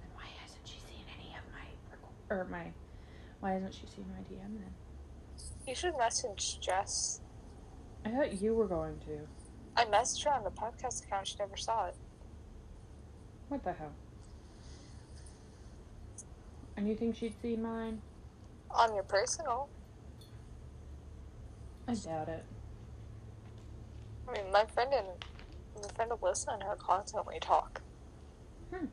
Then why hasn't she seen any of my or my? Why hasn't she seen my DM then? You should message Jess. I thought you were going to. I messaged her on the podcast account. She never saw it. What the hell? And you think she'd see mine? On your personal. I doubt it. I mean, my friend and my friend Alyssa and her constantly talk. Hmm.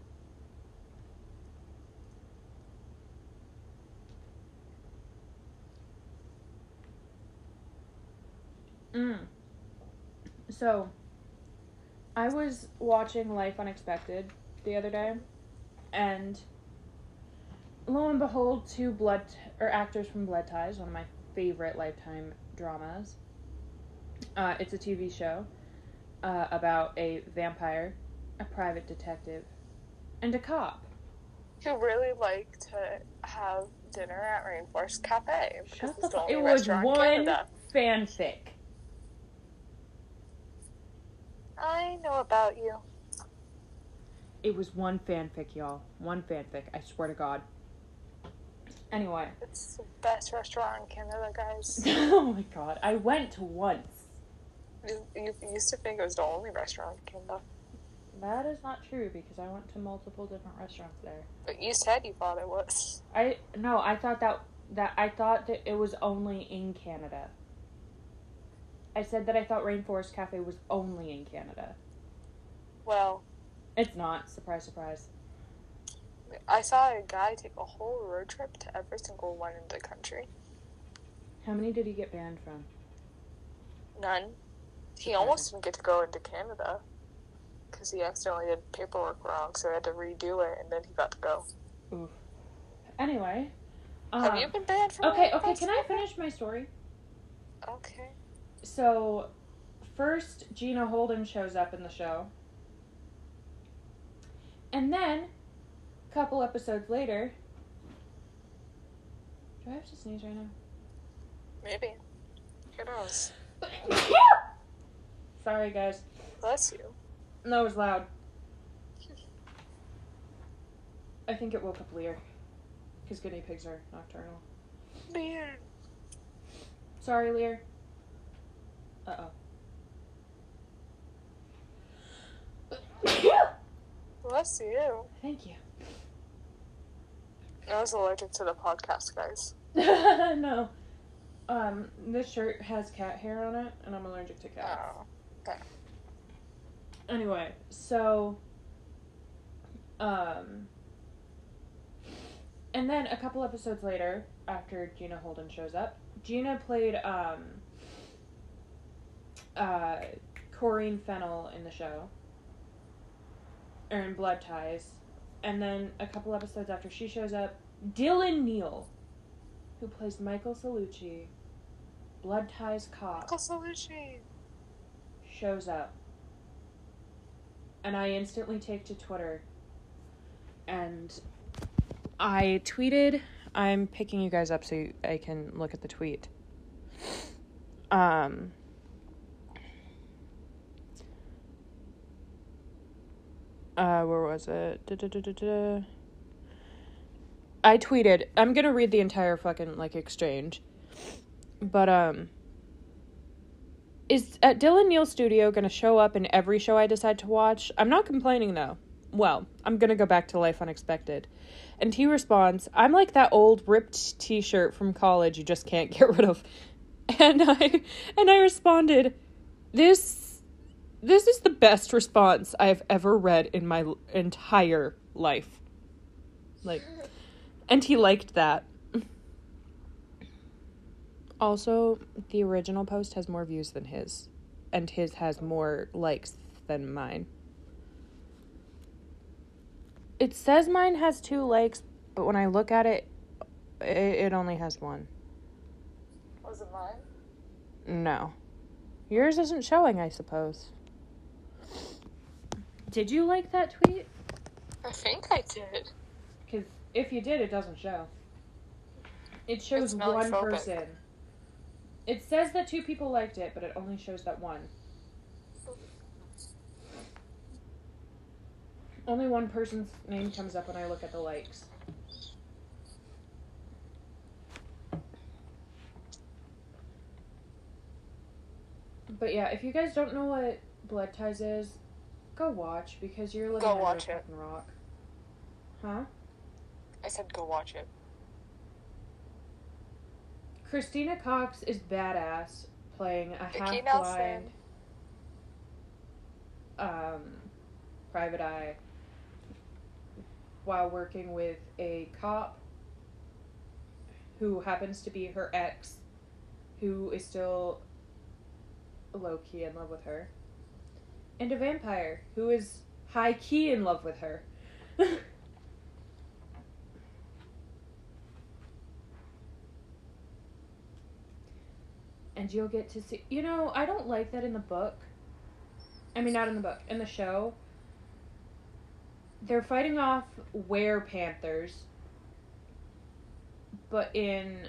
Mm. So, I was watching Life Unexpected the other day, and lo and behold, two blood or actors from Blood Ties, one of my favorite Lifetime dramas. Uh, it's a TV show uh, about a vampire, a private detective, and a cop. Who really like to have dinner at Rainforest Cafe. Shut the the fuck. only It was one fanfic. I know about you. It was one fanfic, y'all. One fanfic. I swear to God. Anyway. It's the best restaurant in Canada, guys. oh my God. I went once. you, you used to think it was the only restaurant in Canada. That is not true because I went to multiple different restaurants there. But you said you thought it was. I no, I thought that that I thought that it was only in Canada. I said that I thought Rainforest Cafe was only in Canada. Well, It's not. Surprise, surprise. I saw a guy take a whole road trip to every single one in the country. How many did he get banned from? None. He almost didn't get to go into Canada because he accidentally did paperwork wrong, so he had to redo it, and then he got to go. Oof. Anyway. Have um, you been banned from? Okay, okay, can I finish my story? Okay. So, first, Gina Holden shows up in the show. And then, a couple episodes later. Do I have to sneeze right now? Maybe. Who knows? Sorry, guys. Bless you. That was loud. I think it woke up Lear. Because guinea pigs are nocturnal. Man. Sorry, Lear. Uh oh. Bless you. Thank you. I was allergic to the podcast, guys. no. Um, this shirt has cat hair on it, and I'm allergic to cats. Oh. Anyway, so, um, and then a couple episodes later, after Gina Holden shows up, Gina played um, uh, Coreen Fennel in the show, or in Blood Ties, and then a couple episodes after she shows up, Dylan Neal, who plays Michael Celluci, Blood Ties cop, Solution. shows up. And I instantly take to Twitter and I tweeted. I'm picking you guys up so you, I can look at the tweet. Um, uh, where was it? Da-da-da-da-da. I tweeted. I'm gonna read the entire fucking like exchange, but um, is at Dylan Neal Studio gonna show up in every show I decide to watch? I'm not complaining though. Well, I'm gonna go back to Life Unexpected. And he responds, I'm like that old ripped t shirt from college you just can't get rid of. And I and I responded, This this is the best response I've ever read in my entire life. Like and he liked that. Also, the original post has more views than his, and his has more likes than mine. It says mine has two likes, but when I look at it, it, it only has one. Was it mine? No. Yours isn't showing, I suppose. Did you like that tweet? I think I did. Because if you did, it doesn't show. It shows one person. It says that two people liked it, but it only shows that one. Only one person's name comes up when I look at the likes. But yeah, if you guys don't know what Blood Ties is, go watch because you're living Go under a watch it. fucking rock. Huh? I said go watch it. Christina Cox is badass playing a Vicky half blind um, private eye while working with a cop who happens to be her ex who is still low key in love with her and a vampire who is high key in love with her. And you'll get to see you know i don't like that in the book. I mean not in the book in the show. They're fighting off were panthers but in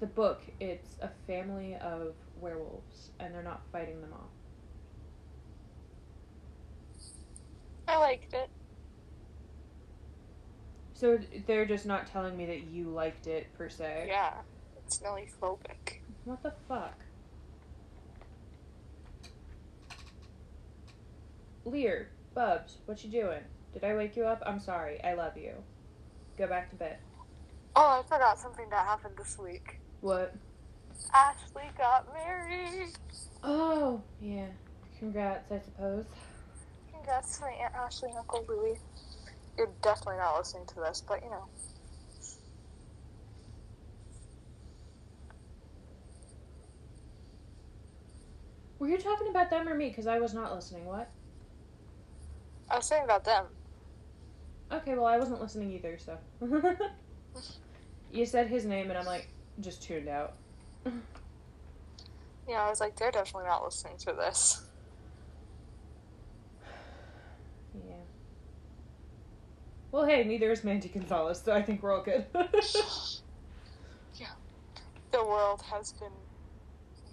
the book it's a family of werewolves and they're not fighting them off I liked it. so they're just not telling me that you liked it per se Yeah. It's melophobic. What the fuck? Lear, Bubs, what you doing? Did I wake you up? I'm sorry. I love you. Go back to bed. Oh, I forgot something that happened this week. What? Ashley got married. Oh, yeah. Congrats, I suppose. Congrats to my Aunt Ashley and Uncle Louie. You're definitely not listening to this, but you know. Were you talking about them or me? Because I was not listening. What? I was saying about them. Okay, well, I wasn't listening either, so. you said his name, and I'm like, just tuned out. Yeah, I was like, they're definitely not listening to this. Yeah. Well, hey, neither is Mandy Gonzalez, so I think we're all good. Yeah. The world has been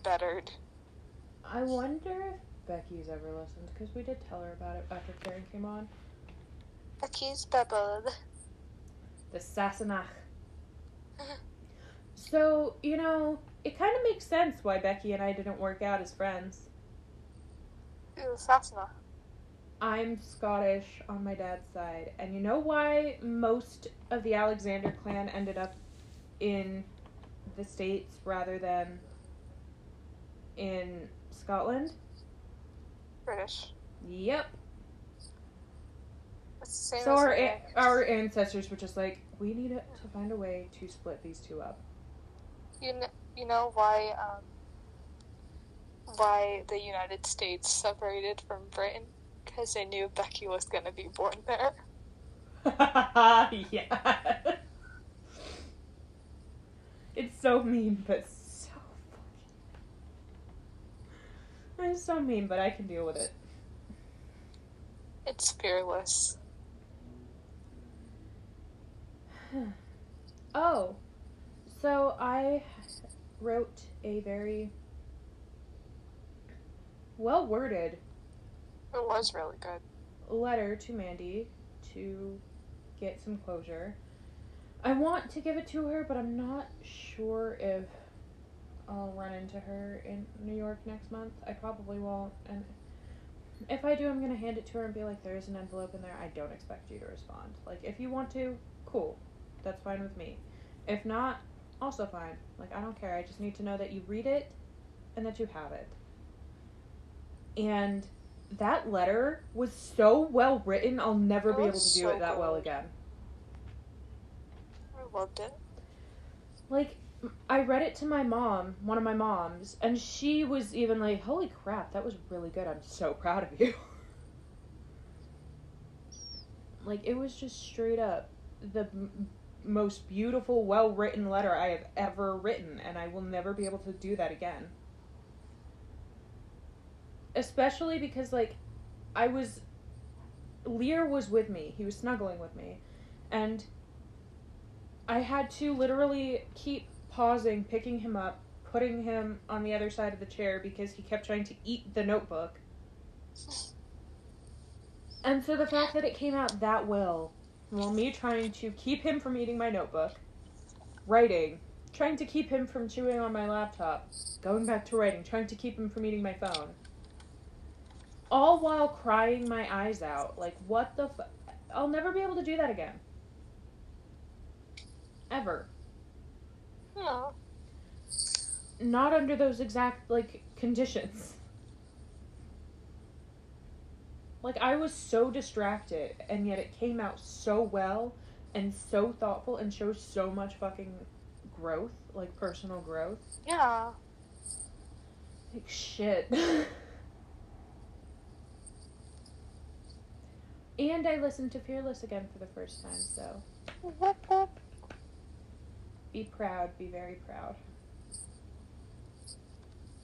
bettered. I wonder if Becky's ever listened, because we did tell her about it after Karen came on. Becky's bubbled. The Sassenach. Uh-huh. So, you know, it kind of makes sense why Becky and I didn't work out as friends. Ew, Sasna. I'm Scottish on my dad's side, and you know why most of the Alexander clan ended up in the States rather than in Scotland? British. Yep. Same So our our ancestors were just like, we need to find a way to split these two up. You know, you know why um, why the United States separated from Britain because I knew Becky was gonna be born there. yeah. It's so mean, but so funny. It's so mean, but I can deal with it. It's fearless. Oh, so I wrote a very well worded It was really good. letter to Mandy to get some closure. I want to give it to her, but I'm not sure if I'll run into her in New York next month. I probably won't. And if I do, I'm going to hand it to her and be like, there is an envelope in there. I don't expect you to respond. Like, if you want to, cool. That's fine with me. If not, also fine. Like, I don't care. I just need to know that you read it and that you have it. And that letter was so well written, I'll never It be able to do so it that well again. I loved it. Like, I read it to my mom, one of my moms, and she was even like, Holy crap, that was really good. I'm so proud of you. like, it was just straight up the m- most beautiful, well written letter I have ever written, and I will never be able to do that again. Especially because, like, I was. Lear was with me, he was snuggling with me, and I had to literally keep pausing, picking him up, putting him on the other side of the chair because he kept trying to eat the notebook. And so the fact that it came out that well, while me trying to keep him from eating my notebook, writing, trying to keep him from chewing on my laptop, going back to writing, trying to keep him from eating my phone, all while crying my eyes out. Like, what the f- I'll never be able to do that again. Ever. No. not under those exact like conditions. Like I was so distracted and yet it came out so well and so thoughtful and shows so much fucking growth, like personal growth. Yeah. Like shit. and I listened to Fearless again for the first time, so Whoop, whoop. be proud, be very proud.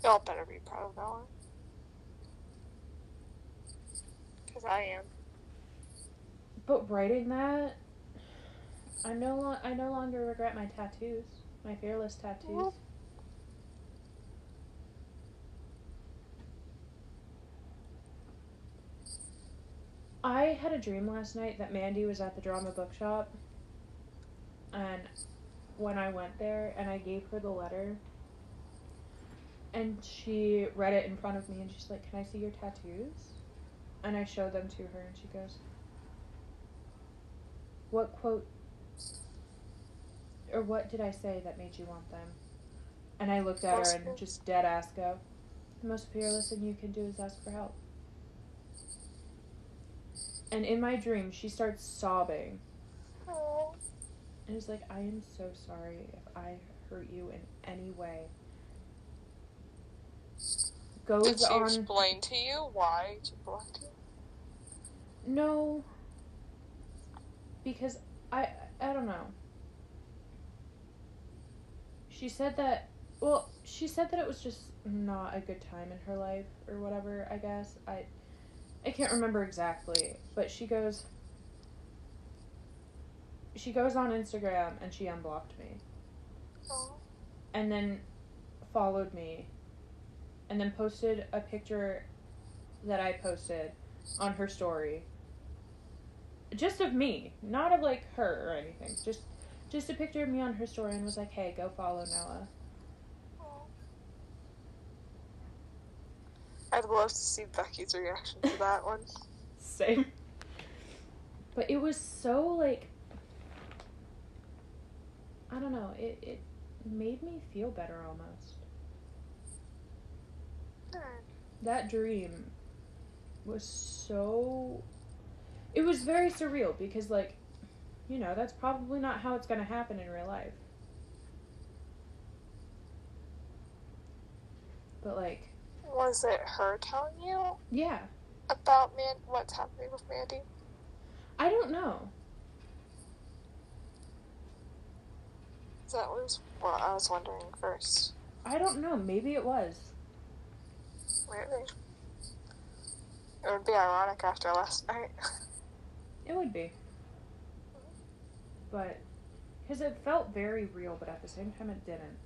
Y'all better be proud of that one. Because I am. But writing that, I no lo- I no longer regret my tattoos, my fearless tattoos. I had a dream last night that Mandy was at the drama bookshop, and when I went there and I gave her the letter, and she read it in front of me, and she's like, "Can I see your tattoos?" And I showed them to her, and she goes, what quote or what did I say that made you want them? And I looked at her and just dead ass go, the most fearless thing you can do is ask for help. And in my dream, she starts sobbing Oh. and is like, I am so sorry if I hurt you in any way. Goes Did she on. explain to you why she blocked you? No. Because I I don't know. She said that well, she said that it was just not a good time in her life or whatever, I guess. I I can't remember exactly, but she goes she goes on Instagram and she unblocked me Oh. and then followed me and then posted a picture that I posted on her story. Just of me, not of like her or anything. Just just a picture of me on her story and was like, "Hey, go follow Noah." Oh. I'd love to see Becky's reaction to that one. Same. But it was so like I don't know, it it made me feel better almost. that dream was so it was very surreal because like you know that's probably not how it's going to happen in real life but like Was it her telling you Yeah. about man what's happening with Mandy? I don't know. That was what I was wondering first. I don't know. Maybe it was. Really? It would be ironic after last night. It would be. But, because it felt very real, but at the same time it didn't.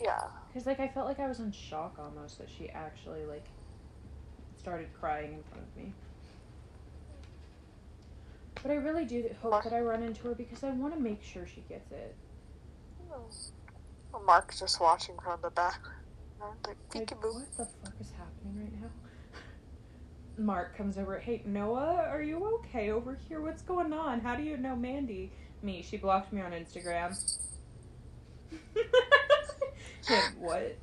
Yeah. Because, like, I felt like I was in shock almost that she actually, like, started crying in front of me. But I really do hope that I run into her because I want to make sure she gets it. Well, Mark just watching from the back. Like, Like, what the fuck is happening right now? Mark comes over. Hey, Noah, are you okay over here? What's going on? How do you know Mandy? Me. She blocked me on Instagram. What?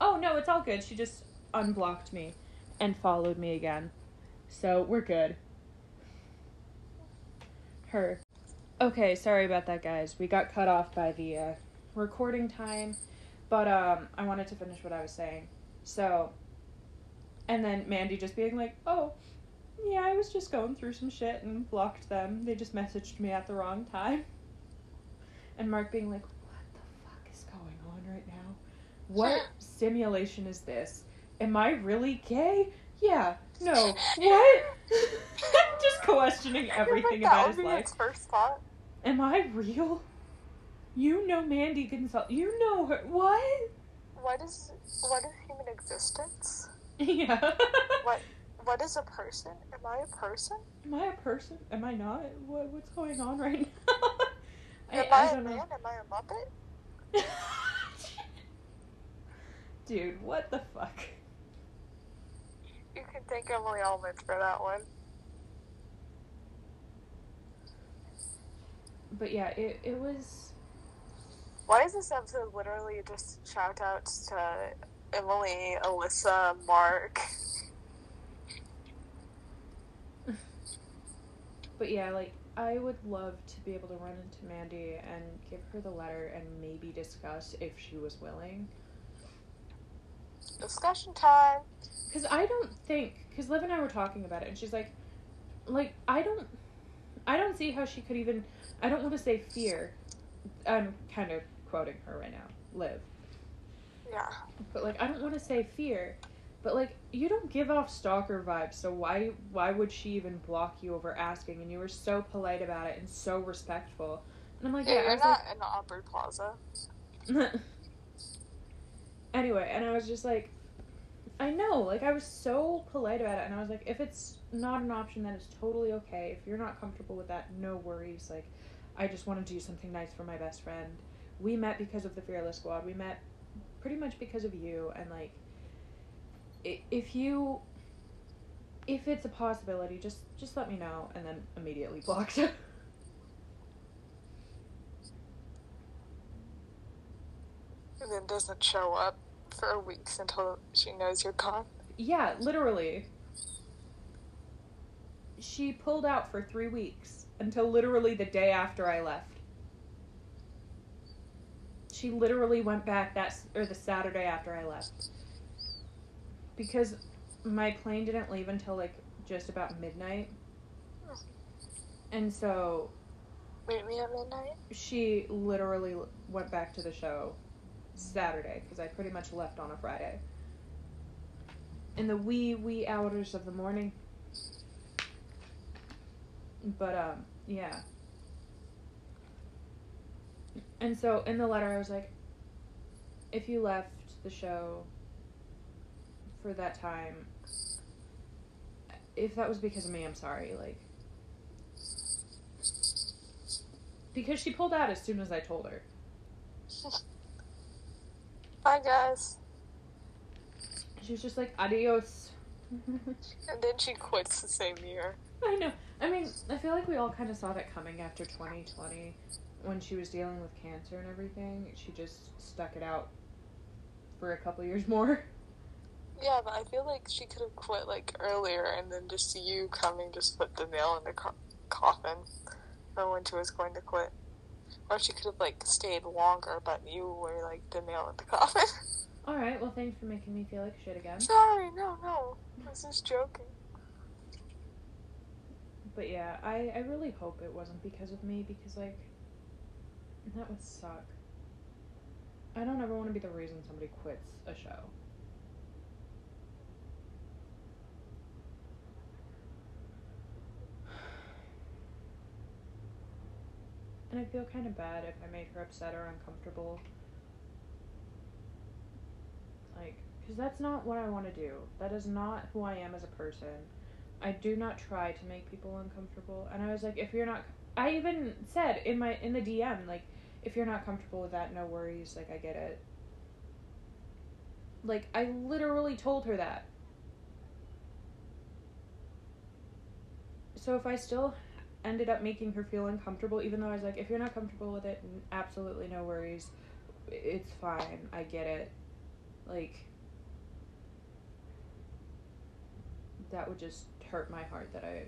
Oh, no, it's all good. She just unblocked me and followed me again. So we're good. Her. Okay, sorry about that, guys. We got cut off by the uh, recording time. But um, I wanted to finish what I was saying. So, and then Mandy just being like, "Oh, yeah, I was just going through some shit and blocked them. They just messaged me at the wrong time." And Mark being like, "What the fuck is going on right now? What simulation is this? Am I really gay? Yeah, no, what?" just questioning everything about his life. first thought. Am I real? You know Mandy Gonzalez. You know her. What? What is what is human existence? yeah. What what is a person? Am I a person? Am I a person? Am I not? What, what's going on right now? I, Am I, I a man? know. Am I a muppet? Dude, what the fuck? You can thank Emily Almond for that one. But yeah, it, it was. Why is this episode literally just shout outs to Emily, Alyssa, Mark? But yeah, like, I would love to be able to run into Mandy and give her the letter and maybe discuss if she was willing. Discussion time. Because I don't think. Because Liv and I were talking about it, and she's like, like, I don't. I don't see how she could even. I don't want to say fear. I'm kind of quoting her right now, Liv. Yeah. But like I don't want to say fear, but like you don't give off stalker vibes, so why why would she even block you over asking? And you were so polite about it and so respectful. And I'm like, Yeah, yeah, you're not in the Aubrey Plaza. Anyway, and I was just like I know, like I was so polite about it and I was like if it's not an option then it's totally okay. If you're not comfortable with that, no worries. Like I just want to do something nice for my best friend. We met because of the Fearless Squad. We met pretty much because of you and like if you if it's a possibility just just let me know and then immediately blocked And then doesn't show up for weeks until she knows you're gone. yeah literally. She pulled out for three weeks until literally the day after i left. She literally went back that or the saturday after i left. Because my plane didn't leave until like just about midnight. And so Wait, me at midnight. she literally went back to the show Saturday because I pretty much left on a Friday. In the wee wee hours of the morning. But um, yeah. And so in the letter, I was like, if you left the show for that time, if that was because of me, I'm sorry. Like, because she pulled out as soon as I told her. Bye, guys. She was just like, adios. And then she quits the same year. I know. I mean, I feel like we all kind of saw that coming after 2020 when she was dealing with cancer and everything. She just stuck it out for a couple years more. Yeah, but I feel like she could have quit like earlier, and then just you coming just put the nail in the co- coffin for when she was going to quit. Or she could have like stayed longer, but you were like the nail in the coffin. All right. Well, thanks for making me feel like shit again. Sorry, no, no. I was just joking. But yeah, I I really hope it wasn't because of me because like that would suck. I don't ever want to be the reason somebody quits a show. And I feel kind of bad if I made her upset or uncomfortable. Like, because that's not what I want to do. That is not who I am as a person. I do not try to make people uncomfortable. And I was like, if you're not, I even said in my in the DM, like, if you're not comfortable with that, no worries. Like, I get it. Like, I literally told her that. So if I still ended up making her feel uncomfortable, even though I was like, if you're not comfortable with it, absolutely no worries. It's fine. I get it. Like, that would just hurt my heart that I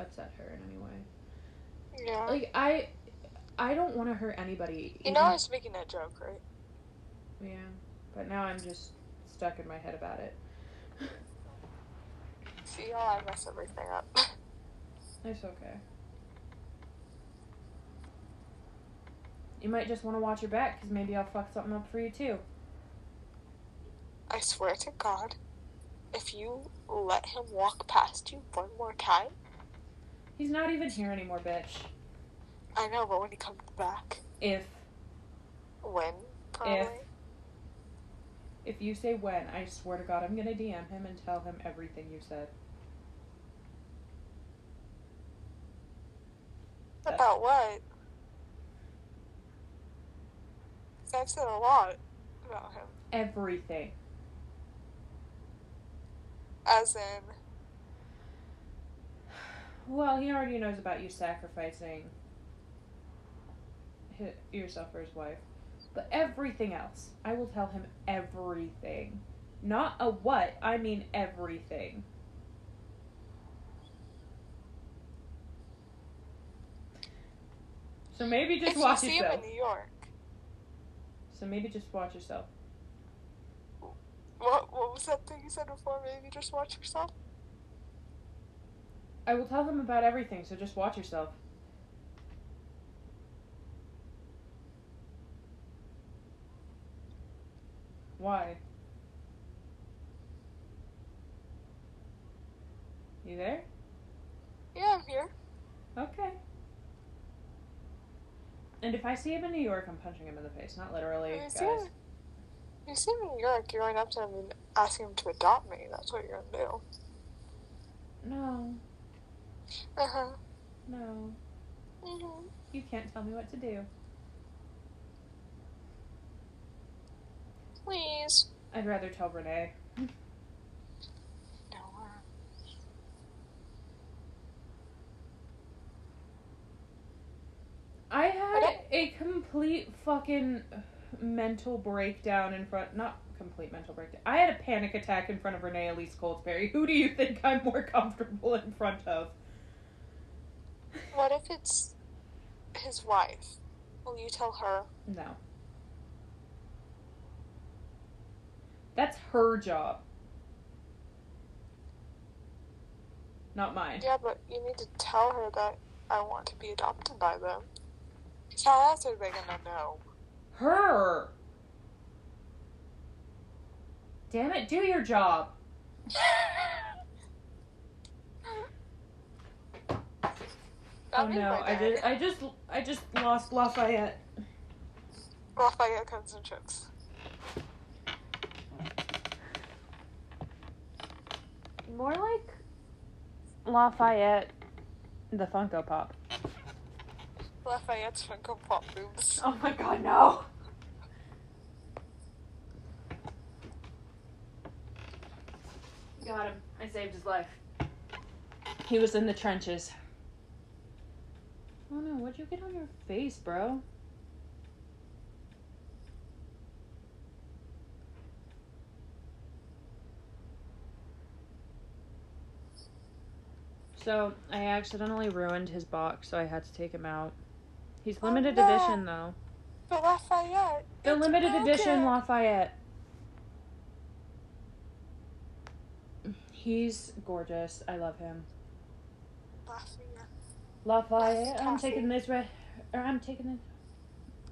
upset her in any way. Yeah. Like, I. I don't want to hurt anybody. you know, I was making that joke, right? Yeah, but now I'm just stuck in my head about it. See how I mess everything up. It's okay. You might just want to watch your back because maybe I'll fuck something up for you too. I swear to God, if you let him walk past you one more time, He's not even here anymore, bitch. I know, but when he comes back, If when probably, if you say when, I swear to God, I'm gonna DM him and tell him everything you said. about what? I've said a lot about him, Everything. as in, Well, he already knows about you sacrificing yourself for his wife. But everything else, I will tell him everything. Not a what, I mean everything. So maybe just if you watch see yourself. him in New York, So maybe just watch yourself. what what was that thing you said before? Maybe just watch yourself. I will tell him about everything, so just watch yourself. Why? You there? Yeah, I'm here. Okay. And if I see him in New York, I'm punching him in the face. Not literally, You guys. see him, you see him in New York, you're going up to him and asking him to adopt me. That's what you're gonna do. No, Uh huh. no. hmm You can't tell me what to do. Please. I'd rather tell Renee. No. I had a complete fucking mental breakdown in front. Not complete mental breakdown. I had a panic attack in front of Renee Elise Goldsberry. Who do you think I'm more comfortable in front of? What if it's his wife? Will you tell her? No. That's her job. Not mine. Yeah, but you need to tell her that I want to be adopted by them. How else are they gonna know? Her. Damn it, do your job. Oh no, I just I just I just lost Lafayette. Lafayette comes and chips. More like Lafayette the Funko Pop. Lafayette's Funko Pop boobs. Oh my god, no. Got him. I saved his life. He was in the trenches. Oh no, what'd you get on your face, bro? So, I accidentally ruined his box, so I had to take him out. He's limited edition though. The Lafayette. The it's limited broken. edition Lafayette. He's gorgeous. I love him. Lafayette. Lafayette. I'm taking this red. Or I'm taking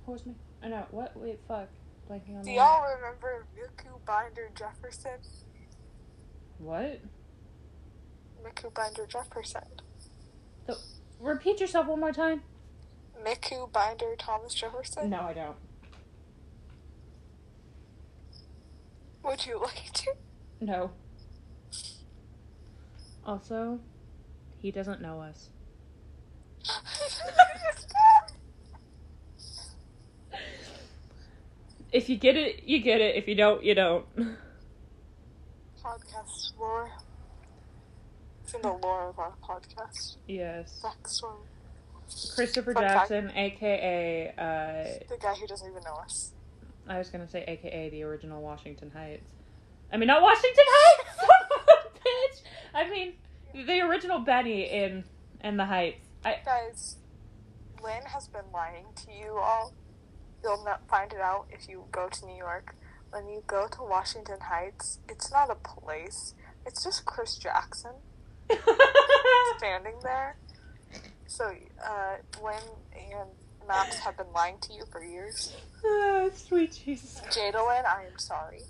the me? I know. What? Wait. Fuck. Blanking on. Do y'all remember Miku Binder Jefferson? What? Miku Binder Jefferson. So, repeat yourself one more time. Miku Binder Thomas Jefferson? No, I don't. Would you like to? No. Also, he doesn't know us. If you get it, you get it. If you don't, you don't. podcast lore. It's in the lore of our podcast. yes. Backstory. Christopher Fun fact. Jackson, aka, uh, The guy who doesn't even know us. I was gonna say aka the original Washington Heights. I mean, not Washington Heights! Bitch! I mean, the original Benny in, in the Heights. I, Guys, Lin has been lying to you all. You'll not find it out if you go to New York. When you go to Washington Heights, it's not a place. It's just Chris Jackson standing there. So, uh, Lin and Maps have been lying to you for years. Ah, sweet Jesus. Jadalyn, I am sorry.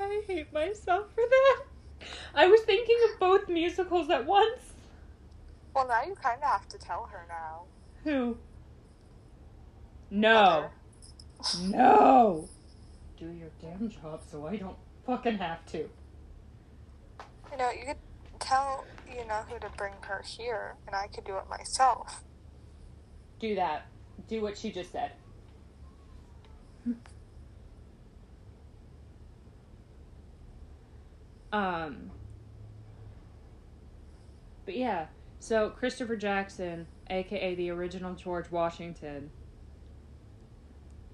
I hate myself for that. I was thinking of both musicals at once. Well, now you kind of have to tell her now. Who? No. No. Do your damn job so I don't fucking have to. You know, you could tell, you know, who to bring her here, and I could do it myself. Do that. Do what she just said. Um. But yeah, so Christopher Jackson, aka the original George Washington,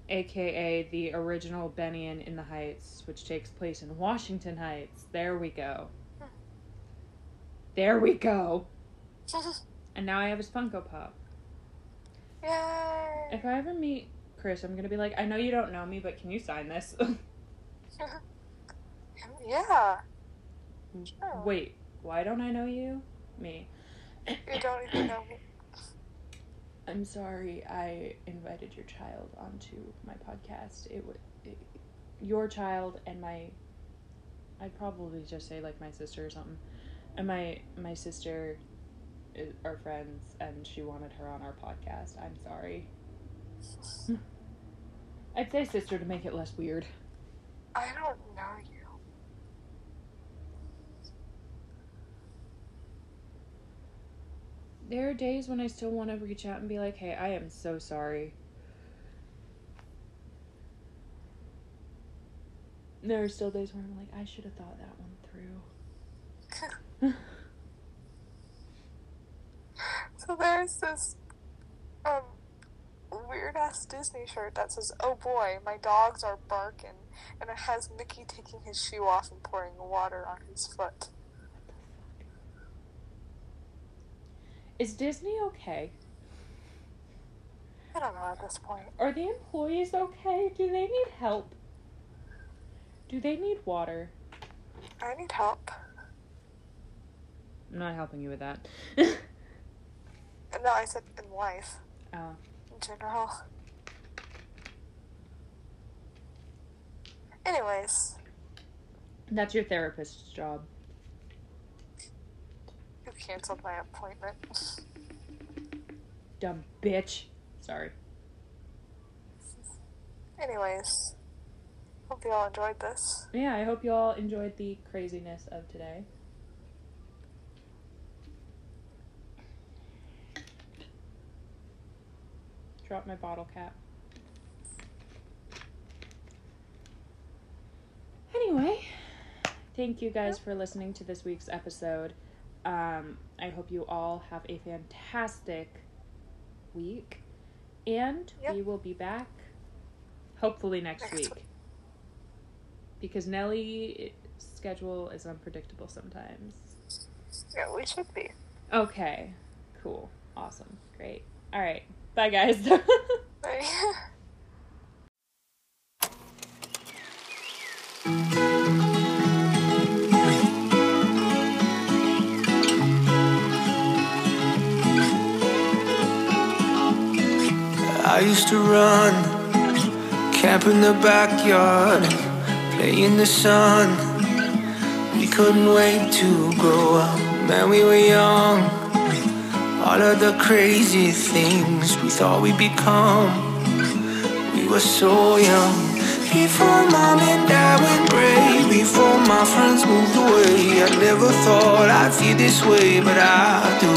aka the original Benny in, in the Heights, which takes place in Washington Heights. There we go. There we go. And now I have his Funko Pop. Yay! If I ever meet Chris, I'm gonna be like, I know you don't know me, but can you sign this? yeah. Sure. Wait, why don't I know you? Me. You don't even know me. I'm sorry I invited your child onto my podcast. It would your child and my I'd probably just say like my sister or something. And my my sister are friends and she wanted her on our podcast. I'm sorry. I'd say sister to make it less weird. I don't know you. There are days when I still want to reach out and be like, "Hey, I am so sorry." There are still days where I'm like, "I should have thought that one through." So there's this um weird ass Disney shirt that says, "Oh boy, my dogs are barking," and it has Mickey taking his shoe off and pouring water on his foot. Is Disney okay? I don't know at this point. Are the employees okay? Do they need help? Do they need water? I need help. I'm not helping you with that. No, I said in life oh. in general. Anyways, That's your therapist's job. you canceled my appointment. Dumb bitch. Sorry. Anyways, hope you all enjoyed this. Yeah, I hope you all enjoyed the craziness of today. Drop my bottle cap. Anyway, thank you guys for listening to this week's episode. Um, I hope you all have a fantastic week. And Yep. we will be back hopefully next, Next week. week. Because Nellie's schedule is unpredictable sometimes. Yeah, we should be. Okay, cool, awesome, great. All right, Bye, guys. Bye. I used to run, camp in the backyard, play in the sun. We couldn't wait to grow up, man, we were young. All of the crazy things we thought we'd become. We were so young. Before mom and dad went gray, before my friends moved away, I never thought I'd feel this way, but I do.